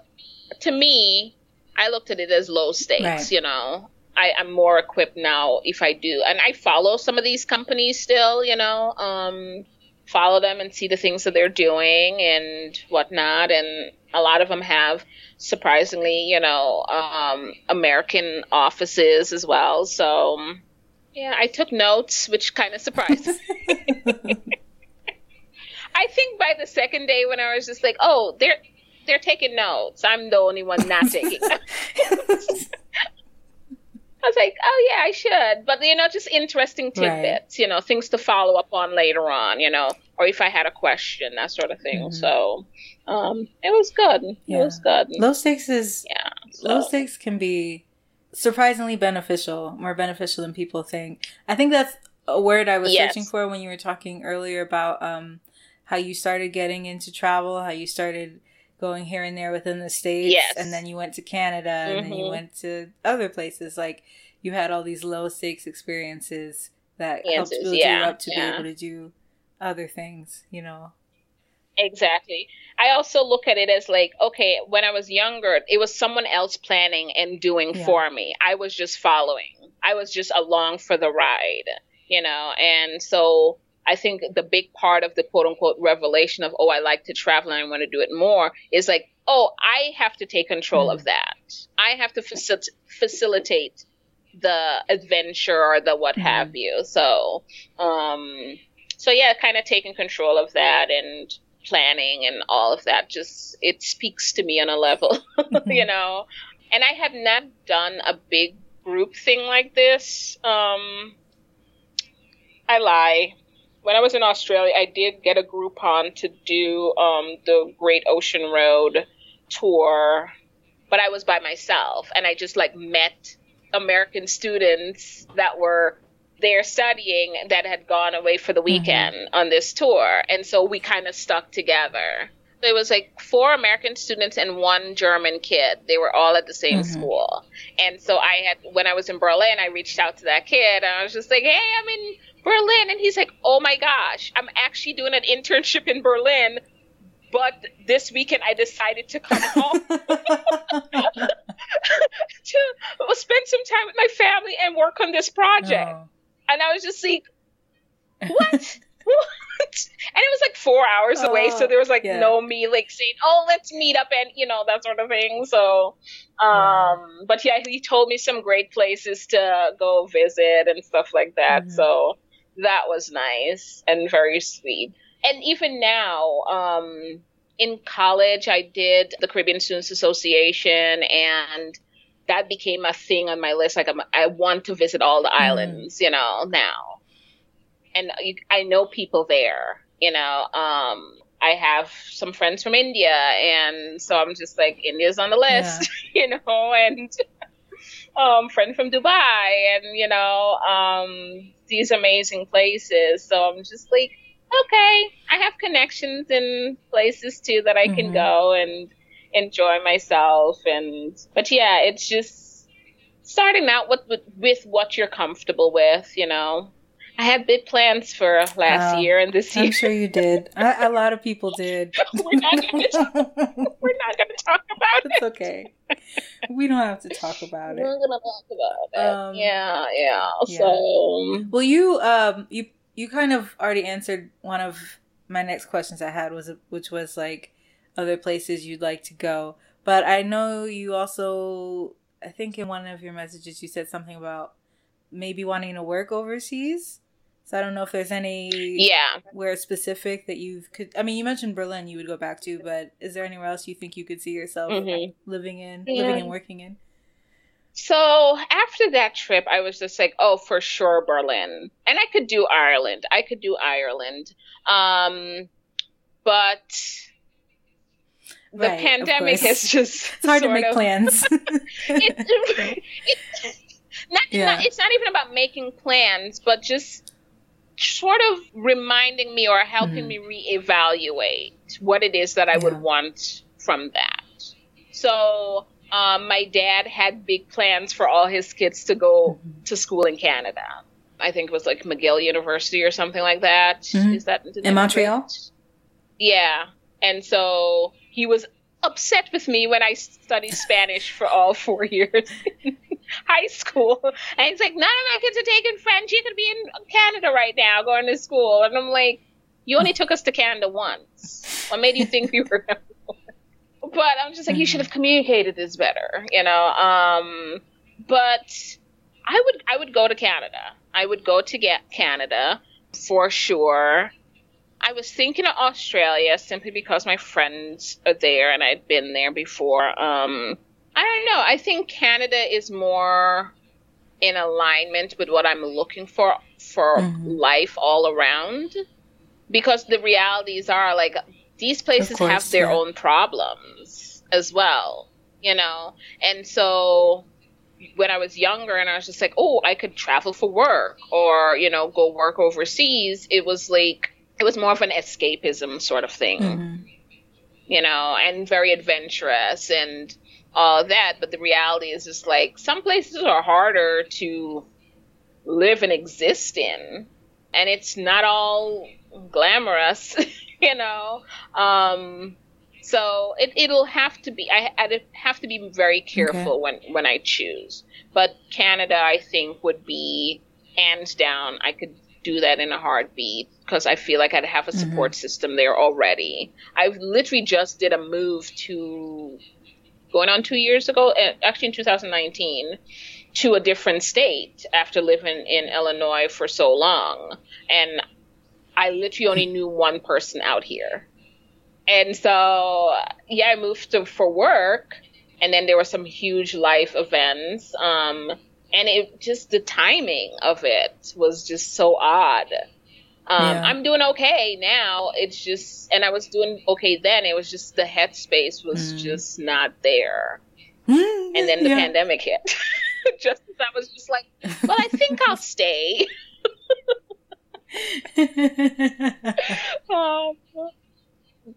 To me, I looked at it as low stakes. Right. You know, I, am more equipped now if I do. And I follow some of these companies still, you know, um, follow them and see the things that they're doing and whatnot. And a lot of them have surprisingly, you know, um, American offices as well. So, yeah, I took notes, which kind of surprised me. I think by the second day when I was just like, oh, they're they're taking notes. I'm the only one not taking notes. I was like, oh yeah, I should. But you know, just interesting tidbits, right. you know, things to follow up on later on, you know, or if I had a question, that sort of thing. Mm-hmm. So um, it was good. Yeah. It was good. Low stakes is yeah. So. Low stakes can be surprisingly beneficial, more beneficial than people think. I think that's a word I was yes. searching for when you were talking earlier about um, how you started getting into travel, how you started going here and there within the states yes. and then you went to canada and mm-hmm. then you mm-hmm. went to other places like you had all these low stakes experiences that helped build yeah. you up to yeah. be able to do other things you know exactly i also look at it as like okay when i was younger it was someone else planning and doing yeah. for me i was just following i was just along for the ride you know and so I think the big part of the quote unquote revelation of, oh, I like to travel and I want to do it more is like, oh, I have to take control mm. of that. I have to facil- facilitate the adventure or the what mm. have you. So, um, so yeah, kind of taking control of that and planning and all of that just, it speaks to me on a level, mm-hmm. you know? And I have not done a big group thing like this. Um, I lie when I was in Australia, I did get a Groupon to do um, the Great Ocean Road tour, but I was by myself, and I just like met American students that were there studying that had gone away for the mm-hmm. weekend mm-hmm. on this tour, and so we kind of stuck together. There was like four American students and one German kid. They were all at the same mm-hmm. school. And so I had, when I was in Berlin, I reached out to that kid and I was just like, hey, I'm in Berlin. And he's like, oh my gosh, I'm actually doing an internship in Berlin. But this weekend I decided to come home to spend some time with my family and work on this project. Oh. And I was just like, what? And it was like four hours oh, away, so oh, there was like yeah. no me like saying, "Oh, let's meet up," and you know that sort of thing. So, um, but yeah, he told me some great places to go visit and stuff like that. Mm-hmm. So that was nice and very sweet. And even now, um, in college, I did the Caribbean Students Association, and that became a thing on my list. Like, I'm, i want to visit all the mm. islands, you know, now. And I know people there, you know. Um, I have some friends from India, and so I'm just like, India's on the list, yeah. you know, and um, friend from Dubai, and you know, um, these amazing places. So I'm just like, okay, I have connections in places too that I can mm-hmm. go and enjoy myself. And but yeah, it's just starting out with, with with what you're comfortable with, you know. I had big plans for last year and this year. I'm sure you did. a lot of people did. we're not going to talk about it. It's okay. We don't have to talk about it. We're not going to talk about it. Um, yeah, yeah, yeah. So, well, you um you you kind of already answered one of my next questions I had was which was like other places you'd like to go. But I know you also I think in one of your messages you said something about maybe wanting to work overseas. So I don't know if there's any yeah where specific that you could. I mean, you mentioned Berlin, you would go back to, but is there anywhere else you think you could see yourself mm-hmm. living in, yeah. living and working in? So after that trip, I was just like, oh, for sure, Berlin, and I could do Ireland. I could do Ireland, um, but the right, pandemic has just it's hard to make of, plans. it, it, not, yeah. not, it's not even about making plans, but just sort of reminding me or helping mm. me reevaluate what it is that I yeah. would want from that. So um, my dad had big plans for all his kids to go mm-hmm. to school in Canada. I think it was like McGill University or something like that. Mm-hmm. Is that in Montreal? Yeah, and so he was upset with me when I studied Spanish for all four years high school. And he's like, none of my kids are taking French. You could be in Canada right now going to school. And I'm like, you only took us to Canada once. What made you think we were But I'm just like, you should have communicated this better, you know? Um, but I would, I would go to Canada. I would go to get Canada for sure. I was thinking of Australia simply because my friends are there and I'd been there before. Um, I don't know. I think Canada is more in alignment with what I'm looking for for mm-hmm. life all around. Because the realities are like these places course, have their yeah. own problems as well, you know? And so when I was younger and I was just like, oh, I could travel for work or, you know, go work overseas, it was like, it was more of an escapism sort of thing, mm-hmm. you know, and very adventurous and all that. But the reality is just like some places are harder to live and exist in, and it's not all glamorous, you know. Um, so it, it'll have to be. I, I'd have to be very careful okay. when when I choose. But Canada, I think, would be hands down. I could do that in a heartbeat because I feel like I'd have a support mm-hmm. system there already. I literally just did a move to going on two years ago, actually in 2019, to a different state after living in Illinois for so long. And I literally only knew one person out here. And so, yeah, I moved to, for work. And then there were some huge life events. Um, and it just, the timing of it was just so odd. Um, yeah. I'm doing okay now. It's just, and I was doing okay then. It was just the headspace was mm. just not there. Mm, and then the yeah. pandemic hit. just as I was just like, well, I think I'll stay. um,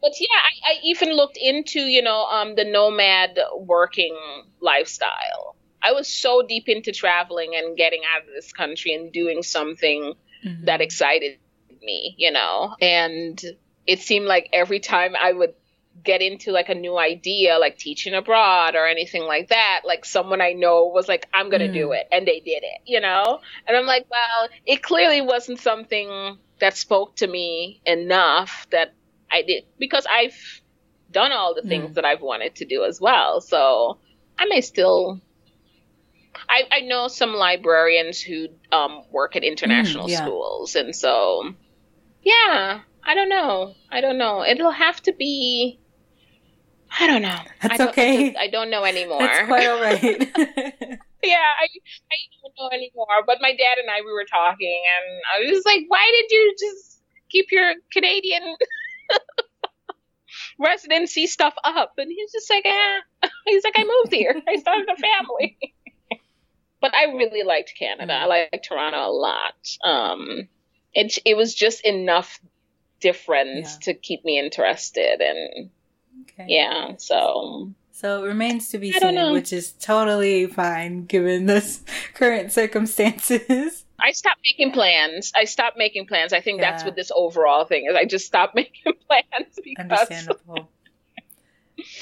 but yeah, I, I, even looked into, you know, um, the nomad working lifestyle. I was so deep into traveling and getting out of this country and doing something mm-hmm. that excited me, you know? And it seemed like every time I would get into like a new idea, like teaching abroad or anything like that, like someone I know was like, I'm going to mm. do it. And they did it, you know? And I'm like, well, it clearly wasn't something that spoke to me enough that I did because I've done all the things mm. that I've wanted to do as well. So I may still I, I know some librarians who um, work at international mm, yeah. schools, and so yeah, I don't know. I don't know. It'll have to be. I don't know. That's I okay. I, just, I, don't know anymore. That's quite all right. yeah, I I don't know anymore. But my dad and I we were talking, and I was just like, "Why did you just keep your Canadian residency stuff up?" And he's just like, "Eh." He's like, "I moved here. I started a family." but I really liked Canada. I liked Toronto a lot. Um, it it was just enough difference yeah. to keep me interested and okay. yeah so so it remains to be seen which is totally fine given this current circumstances i stopped making plans i stopped making plans i think yeah. that's what this overall thing is i just stopped making plans because understandable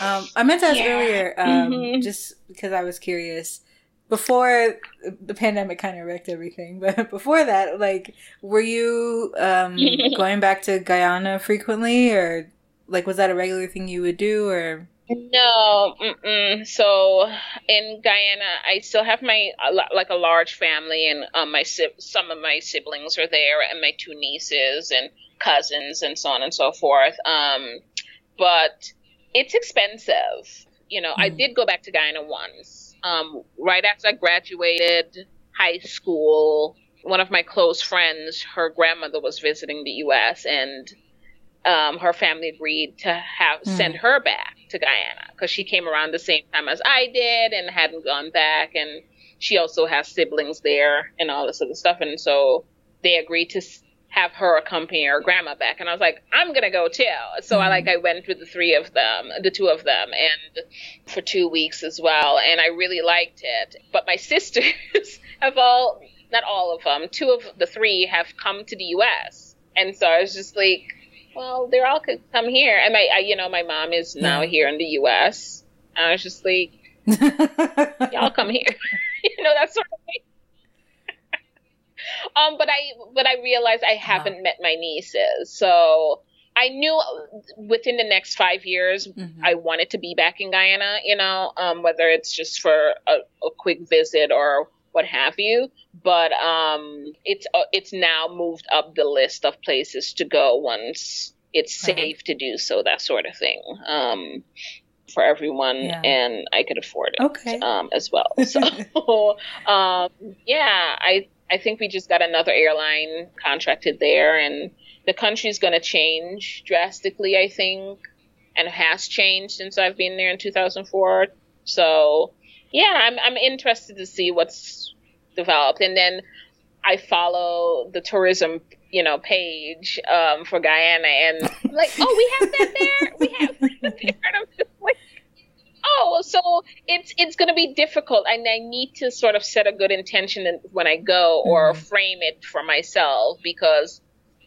um, i meant to ask yeah. earlier um, mm-hmm. just because i was curious before the pandemic kind of wrecked everything, but before that, like, were you um, going back to Guyana frequently, or like, was that a regular thing you would do, or? No, mm-mm. so in Guyana, I still have my like a large family, and um, my some of my siblings are there, and my two nieces and cousins, and so on and so forth. Um, but it's expensive. You know, mm. I did go back to Guyana once um, right after I graduated high school, one of my close friends, her grandmother was visiting the U.S. and um, her family agreed to have mm. send her back to Guyana because she came around the same time as I did and hadn't gone back. And she also has siblings there and all this other stuff. And so they agreed to have her accompany her grandma back. And I was like, I'm gonna go too. So mm-hmm. I like I went with the three of them, the two of them, and for two weeks as well. And I really liked it. But my sisters have all, not all of them, two of the three have come to the U.S. And so I was just like, well, they're all could come here. And my, I, you know, my mom is now yeah. here in the U.S. And I was just like, y'all come here. you know, that sort of thing. Um, but I but I realized I haven't uh-huh. met my nieces, so I knew within the next five years mm-hmm. I wanted to be back in Guyana. You know, um, whether it's just for a, a, quick visit or what have you. But um, it's uh, it's now moved up the list of places to go once it's safe to do so. That sort of thing. Um, for everyone yeah. and I could afford it okay. um, as well. So um, yeah, I I think we just got another airline contracted there, and the country's going to change drastically, I think, and has changed since I've been there in 2004. So, yeah, I'm, I'm interested to see what's developed. And then I follow the tourism, you know, page um, for Guyana, and I'm like, oh, we have that there. We have that there. And I'm just like, oh, so it's it's going to be difficult, and I need to sort of set a good intention when I go, or mm-hmm. frame it for myself because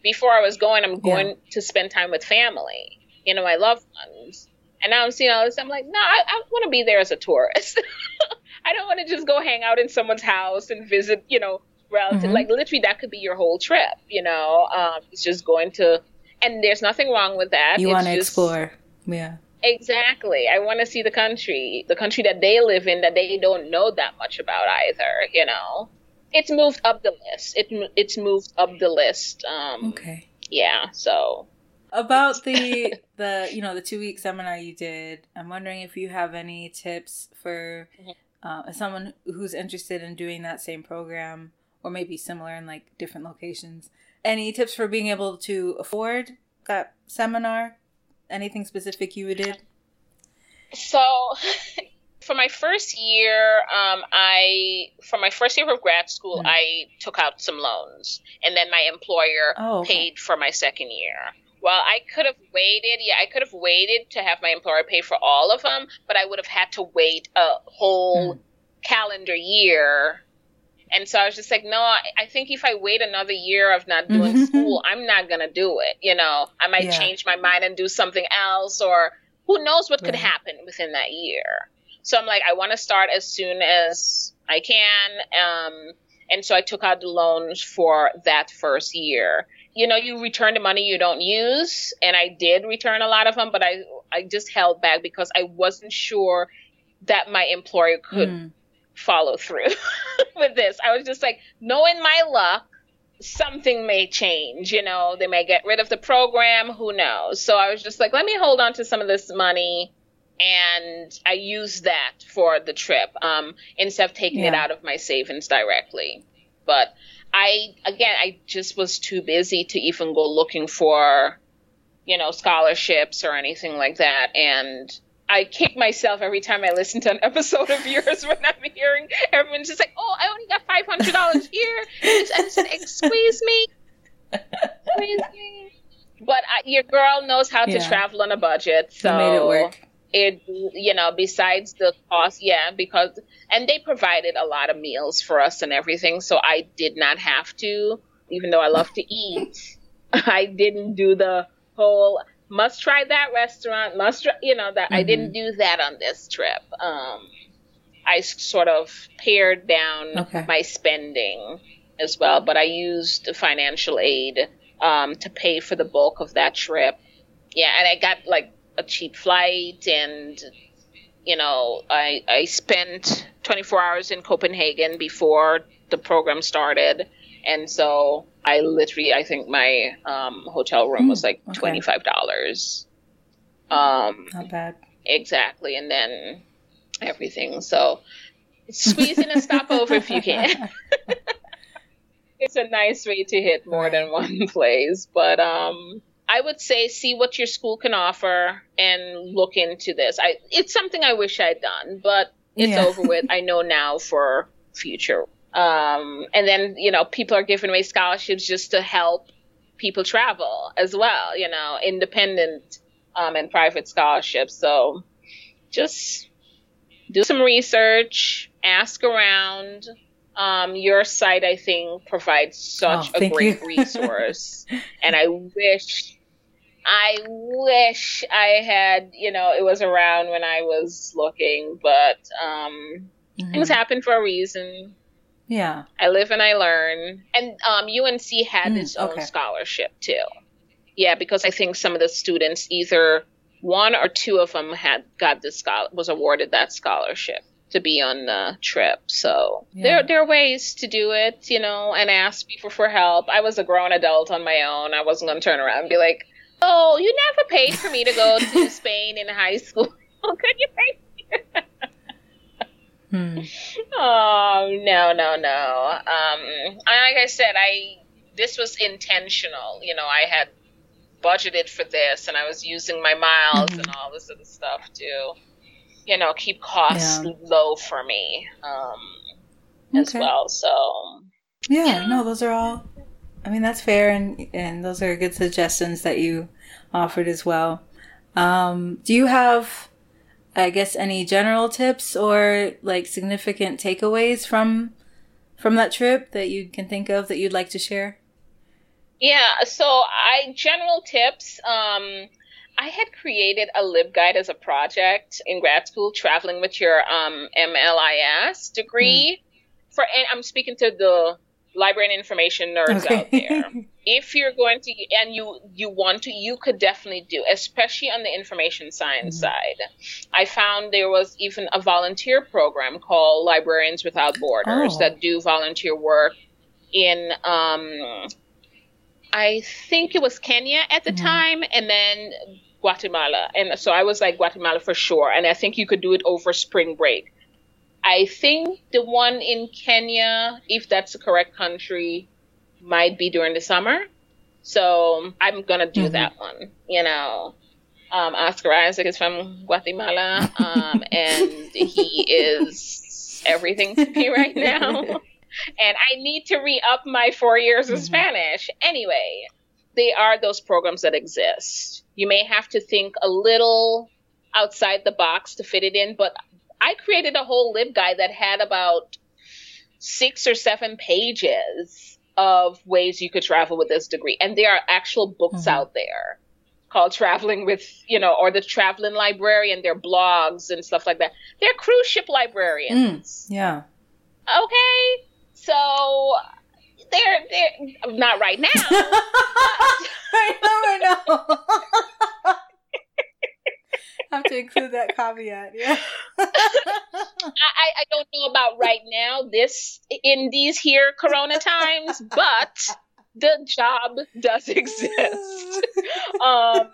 before I was going, I'm going yeah. to spend time with family, you know, my loved ones, and now I'm seeing all this. I'm like, no, I, I want to be there as a tourist. I don't want to just go hang out in someone's house and visit, you know, relative. Mm-hmm. Like literally, that could be your whole trip. You know, um, it's just going to, and there's nothing wrong with that. You want to explore, yeah. Exactly. I want to see the country, the country that they live in that they don't know that much about either, you know. It's moved up the list. It it's moved up the list. Um Okay. Yeah, so about the the you know the two week seminar you did i'm wondering if you have any tips for mm-hmm. uh, someone who's interested in doing that same program or maybe similar in like different locations any tips for being able to afford that seminar anything specific you did? So, for my first year, um, I for my first year of grad school, mm I took out some loans, and then my employer oh, okay. paid for my second year. Well, I could have waited. Yeah, I could have waited to have my employer pay for all of them, but I would have had to wait a whole mm. calendar year and so I was just like, no, I, think if I wait another year of not doing mm-hmm. school, I'm not going to do it. You know, I might yeah. change my mind and do something else, or who knows what right. could happen within that year. So I'm like, I want to start as soon as I can. Um, and so I took out the loans for that first year. You know, you return the money you don't use, and I did return a lot of them, but I I just held back because I wasn't sure that my employer could mm follow through with this. I was just like, knowing my luck, something may change. You know, they may get rid of the program. Who knows? So I was just like, let me hold on to some of this money. And I used that for the trip um, instead of taking yeah. it out of my savings directly. But I, again, I just was too busy to even go looking for, you know, scholarships or anything like that. And I kick myself every time I listen to an episode of yours when I'm hearing everyone's just like, "Oh, I only got five hundred dollars here," and said, "Squeeze me, squeeze me." But I, your girl knows how to yeah. travel on a budget, so you made it work. It, you know, besides the cost, yeah, because and they provided a lot of meals for us and everything, so I did not have to, even though I love to eat. I didn't do the whole must try that restaurant, must try, you know that mm-hmm. I didn't mm-hmm. do that on this trip. Um, I sort of pared down okay. my spending as well, but I used financial aid um, to pay for the bulk of that trip. Yeah, and I got like a cheap flight, and you know, I I spent 24 hours in Copenhagen before the program started, and so I literally, I think my um, hotel room was hmm, like okay. twenty five dollars. Um, Not bad. Exactly, and then everything. So squeeze in a stopover if you can. it's a nice way to hit more than one place, but um, I would say see what your school can offer and look into this. I it's something I wish I'd done, but it's yeah. over with. I know now for future. Um, and then, you know, people are giving away scholarships just to help people travel as well, you know, independent um, and private scholarships. So just do some research, ask around. Um, your site, I think, provides such oh, a great resource. and I wish I wish I had, you know, it was around when I was looking, but um, mm-hmm. things happen for a reason. Yeah. I live and I learn. And um, UNC had mm, its own okay. scholarship too. Yeah, because I think some of the students, either one or two of them, had got this scholar was awarded that scholarship to be on the trip. So yeah. there there are ways to do it, you know, and ask people for help. I was a grown adult on my own. I wasn't going to turn around and be like, Oh, you never paid for me to go to Spain in high school. Could you pay? hmm. Oh no no no. Um, like I said, I this was intentional. You know, I had budgeted for this, and I was using my miles mm-hmm. and all this other stuff to, you know, keep costs yeah. low for me um, okay. as well. So yeah, yeah, no, those are all I mean, that's fair, and and those are good suggestions that you offered as well. Um, do you have, I guess, any general tips or like significant takeaways from from that trip that you can think of that you'd like to share? Yeah, so I general tips. Um, I had created a LibGuide as a project in grad school, traveling with your um, MLIS degree. Mm. For and I'm speaking to the library and information nerds okay. out there. if you're going to and you you want to, you could definitely do, especially on the information science mm-hmm. side. I found there was even a volunteer program called Librarians Without Borders oh. that do volunteer work in um, I think it was Kenya at the mm-hmm. time, and then Guatemala. And so I was like Guatemala for sure. And I think you could do it over spring break. I think the one in Kenya, if that's the correct country, might be during the summer. So I'm gonna do mm-hmm. that one. You know, um, Oscar Isaac is from Guatemala, um, and he is everything to me right now. and I need to re up my four years of mm-hmm. Spanish. Anyway, they are those programs that exist. You may have to think a little outside the box to fit it in, but I created a whole LibGuide that had about six or seven pages of ways you could travel with this degree. And there are actual books mm-hmm. out there called Traveling with, you know, or the Traveling Librarian, their blogs and stuff like that. They're cruise ship librarians. Mm, yeah. Okay. So they're they're not right now. right now, right now have to include that caveat. Yeah. I, I don't know about right now, this in these here Corona times, but the job does exist. um,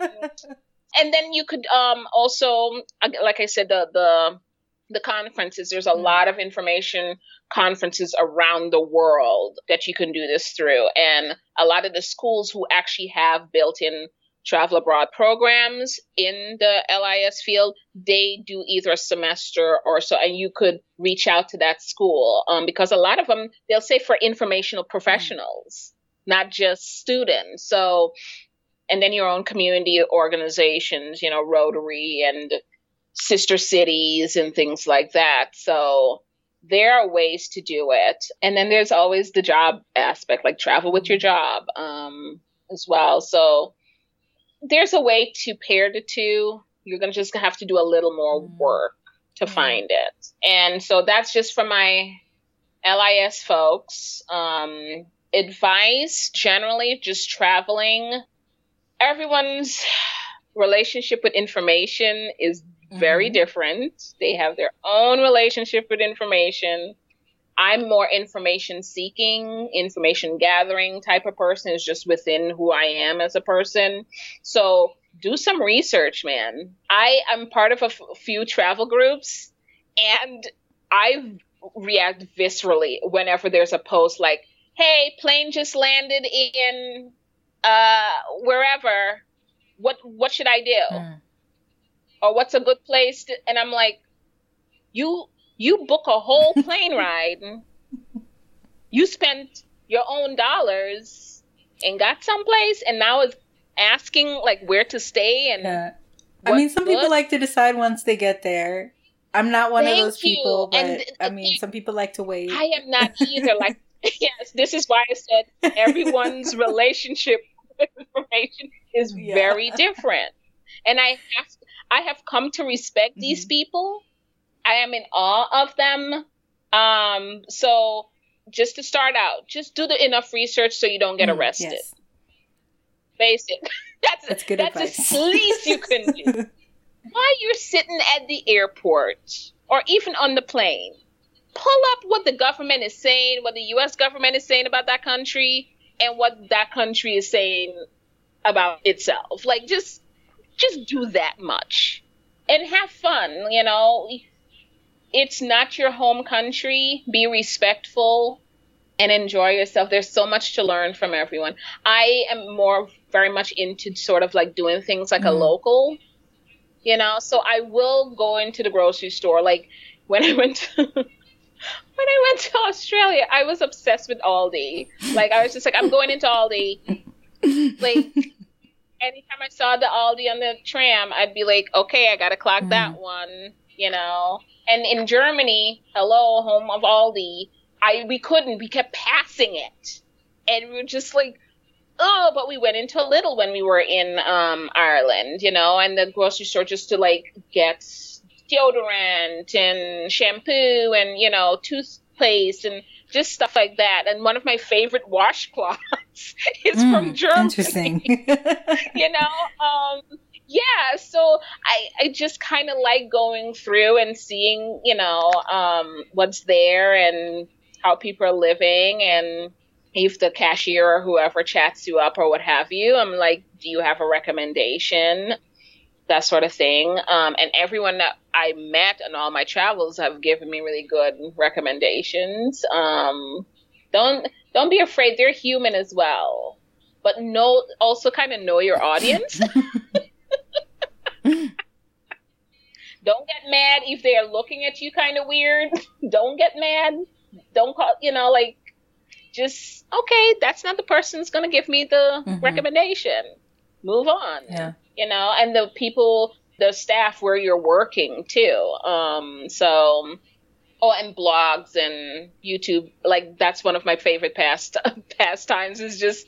and then you could um, also, like I said, the the the conferences. There's a mm. lot of information conferences around the world that you can do this through, and a lot of the schools who actually have built-in travel abroad programs in the LIS field, they do either a semester or so, and you could reach out to that school um, because a lot of them they'll say for informational professionals, mm. not just students. So, and then your own community organizations, you know, Rotary and sister cities and things like that. So there are ways to do it, and then there's always the job aspect, like travel with your job um, as well. So there's a way to pair the two. You're gonna just have to do a little more mm. work to mm find it. And so that's just for my LIS folks. Um, advice generally, just traveling. Everyone's relationship with information is very mm-hmm. different. They have their own relationship with information. I'm more information seeking, information gathering type of person is just within who I am as a person. So do some research, man. I am part of a f- few travel groups and I react viscerally whenever there's a post like, hey, plane just landed in uh, wherever. What what should I do? Mm. Or what's a good place to, and I'm like, you you book a whole plane ride you spent your own dollars and got someplace, and now is asking like where to stay and. Yeah. I mean, some people like to decide once they get there. I'm not one Thank of those people, but and, I mean, some people like to wait. I am not either. like, yes, this is why I said everyone's relationship with information is yeah. very different, and I have I have come to respect mm-hmm. these people. I am in awe of them. Um, so just to start out, just do the enough research so you don't get mm, arrested. Yes. Basic. That's that's good that's advice. the least you can do. While you're sitting at the airport or even on the plane, pull up what the government is saying, what the U.S. government is saying about that country, and what that country is saying about itself. Like just just do that much and have fun. You know, it's not your home country. Be respectful and enjoy yourself. There's so much to learn from everyone. I am more very much into sort of like doing things like mm. a mm-hmm. local, you know. So I will go into the grocery store. Like when I went to, when I went to Australia, I was obsessed with Aldi. Like I was just like, I'm going into Aldi. like anytime I saw the Aldi on the tram, I'd be like, okay, I gotta clock mm. that one, you know. And in Germany, hello, home of Aldi, I we couldn't. We kept passing it, and we were just like, oh. But we went into Lidl when we were in um, Ireland, you know, and the grocery store just to like get deodorant and shampoo and you know toothpaste and just stuff like that. And one of my favorite washcloths is mm, from Germany. Interesting. you know, um, yeah. So I I just kind of like going through and seeing you know um, what's there and how people are living and if the cashier or whoever chats you up or what have you, I'm like, do you have a recommendation? That sort of thing. Um, and everyone that I met on all my travels have given me really good recommendations. Um, don't don't be afraid; they're human as well. But know also kind of know your audience. don't get mad if they are looking at you kind of weird. don't get mad don't call, you know, like just okay, that's not the person who's gonna give me the mm-hmm. recommendation. Move on. Yeah. You know, and the people, the staff where you're working too. Um, so oh, and blogs and YouTube, like that's one of my favorite past pastimes. Is just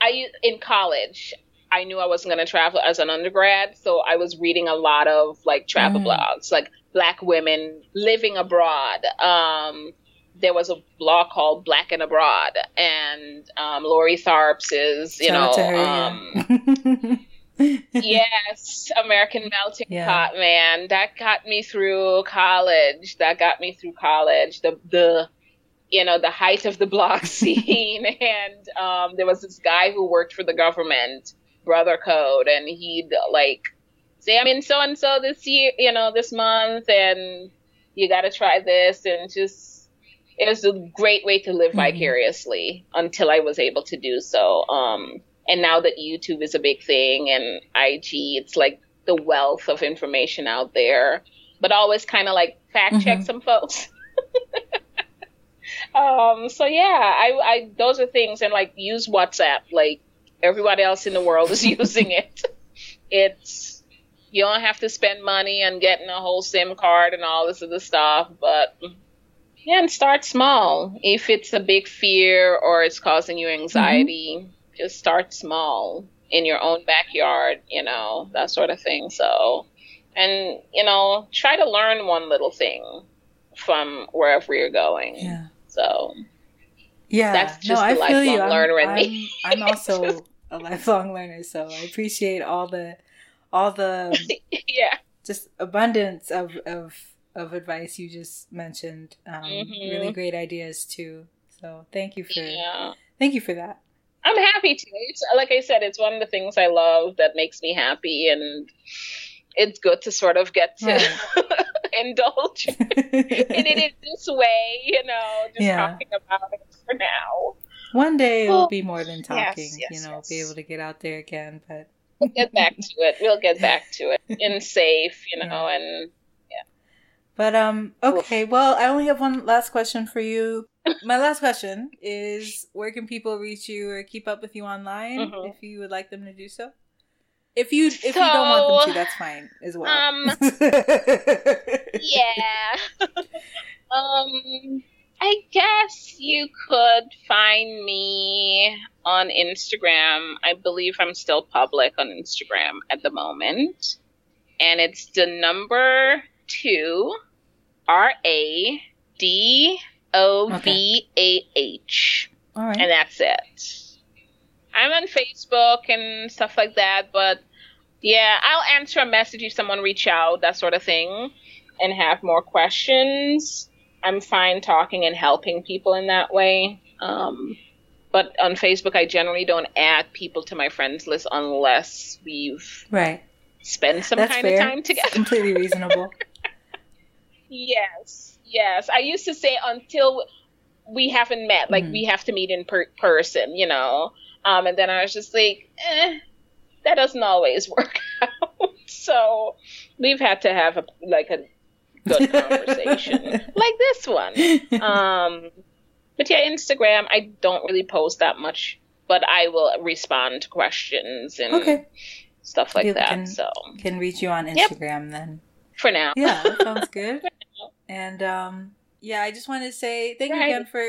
I in college. I knew I wasn't going to travel as an undergrad, so I was reading a lot of like travel mm. blogs, like Black women living abroad, um, there was a blog called Black and Abroad, and um, Lori Tharps is, you Shout know, her, um, yes, American Melting yeah. Pot, man. That got me through college. That got me through college. The the you know the height of the blog scene, and um, there was this guy who worked for the government, Brother Code, and he'd like say, "I'm in so and so this year, you know, this month, and you got to try this," and just it was a great way to live mm-hmm. vicariously until I was able to do so. Um, and now that YouTube is a big thing and IG, it's like the wealth of information out there. But always kind of like fact check mm-hmm. some folks. um, so yeah, I, I those are things and like use WhatsApp. Like everybody else in the world is using it. It's you don't have to spend money on getting a whole SIM card and all this other stuff, but yeah, and start small. If it's a big fear or it's causing you anxiety, mm-hmm. just start small in your own backyard, you know, that sort of thing. So, and, you know, try to learn one little thing from wherever you're going. Yeah. So, yeah, that's just no, I feel you. I'm, learner in I'm, me. I'm also a lifelong learner, so I appreciate all the, all the, yeah, just abundance of, of of advice you just mentioned. Um, mm-hmm. Really great ideas too. So thank you for yeah. thank you for that. I'm happy to. It's like I said, it's one of the things I love that makes me happy, and it's good to sort of get to right. indulge in it in this way. You know, just yeah. talking about it for now. One day it'll be more than talking. Yes, yes, you know, yes. be able to get out there again, but. we'll get back to it. We'll get back to it in safe, you know, yeah. and yeah. But um, okay. Well, I only have one last question for you. My last question is: Where can people reach you or keep up with you online mm-hmm. if you would like them to do so? If you if so, you don't want them to, that's fine as well. Um, yeah. um, I guess you could find me on Instagram. I believe I'm still public on Instagram at the moment, and it's the number two R A D O V A H. All right. And that's it. I'm on Facebook and stuff like that, but yeah, I'll answer a message if someone reach out, that sort of thing, and have more questions. I'm fine talking and helping people in that way. Um, but on Facebook, I generally don't add people to my friends list unless we've right spent some That's kind fair. of time together. It's completely reasonable. yes, yes. I used to say until we haven't met, like mm-hmm. we have to meet in per- person, you know. Um, and then I was just like, eh, that doesn't always work out. so we've had to have a like a good conversation like this one. Um, but yeah, Instagram, I don't really post that much, but I will respond to questions and okay. stuff like that. Can, so can reach you on Instagram yep. then. For now. Yeah, that sounds good. and um, yeah, I just want to say thank right. you again for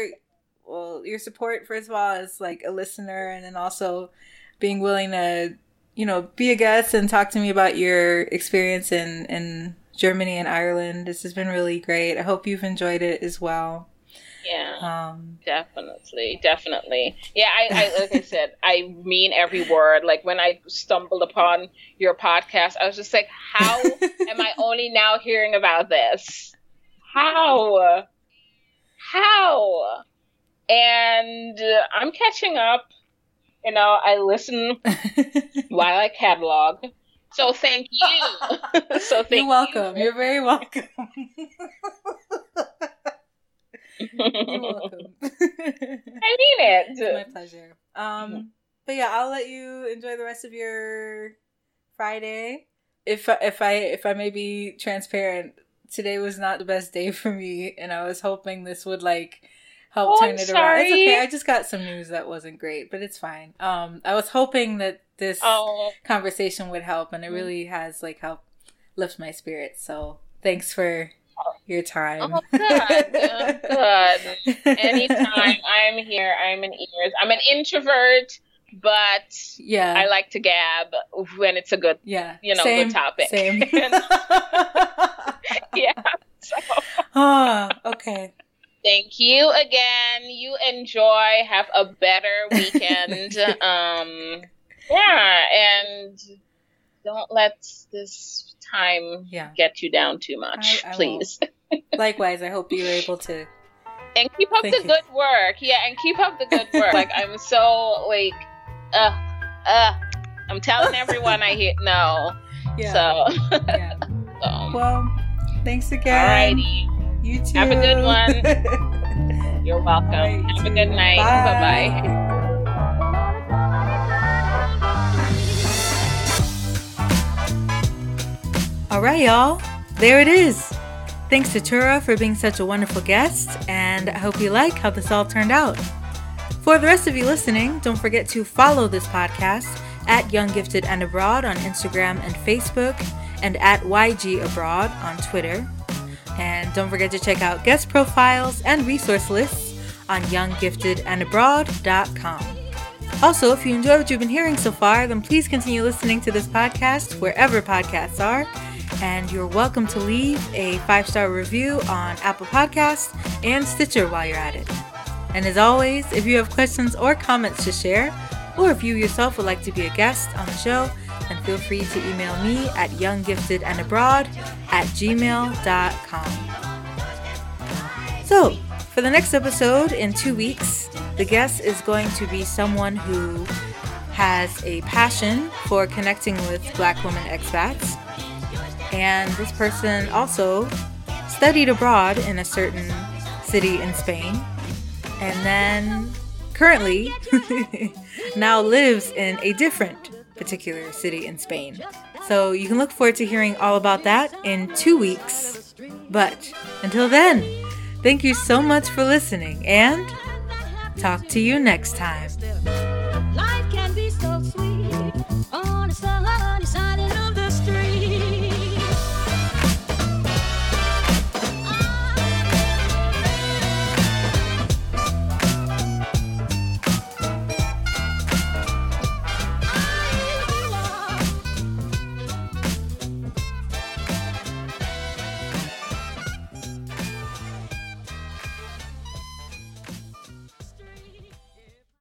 well your support first of all as like a listener, and then also being willing to you know be a guest and talk to me about your experience and in Germany and Ireland. This has been really great. I hope you've enjoyed it as well. Yeah, um, definitely, definitely. Yeah, I, I like I said, I mean every word. Like when I stumbled upon your podcast, I was just like, how am I only now hearing about this? How? How? And uh, I'm catching up. You know, I listen while I catalog. So thank you. so thank You're welcome. You. are very welcome. You're welcome. I mean it. It's my pleasure. Um, but yeah, I'll let you enjoy the rest of your Friday. If if I if I may be transparent, today was not the best day for me, and I was hoping this would like help oh, turn I'm it sorry. around. It's okay. I just got some news that wasn't great, but it's fine. Um, I was hoping that this oh. conversation would help, and it mm. really has like helped lift my spirits. So thanks for your time. Oh, good, good. Anytime I'm here, I'm in ears. I'm an introvert, but yeah, I like to gab when it's a good, yeah, you know, same, good topic. Same. yeah. So. Oh, okay. Thank you again. You enjoy. Have a better weekend. um, yeah, and don't let this time yeah. get you down too much, I, I please. Likewise, I hope you're able to. And keep up the good work. Yeah, and keep up the good work. like I'm so like, uh, uh. I'm telling everyone I hear no. Yeah. So. yeah. so. Well, thanks again. Alrighty. You too. Have a good one. You're welcome. Right, Have too. a good night. Bye bye. All right, y'all. There it is. Thanks to Tura for being such a wonderful guest, and I hope you like how this all turned out. For the rest of you listening, don't forget to follow this podcast at Young Gifted and Abroad on Instagram and Facebook, and at YG Abroad on Twitter. And don't forget to check out guest profiles and resource lists on younggiftedandabroad.com. Also, if you enjoy what you've been hearing so far, then please continue listening to this podcast wherever podcasts are. And you're welcome to leave a five star review on Apple Podcasts and Stitcher while you're at it. And as always, if you have questions or comments to share, or if you yourself would like to be a guest on the show, then feel free to email me at younggiftedandabroad at gmail.com. So, for the next episode in two weeks, the guest is going to be someone who has a passion for connecting with black women expats. And this person also studied abroad in a certain city in Spain. And then currently now lives in a different particular city in Spain. So you can look forward to hearing all about that in two weeks. But until then, thank you so much for listening and talk to you next time.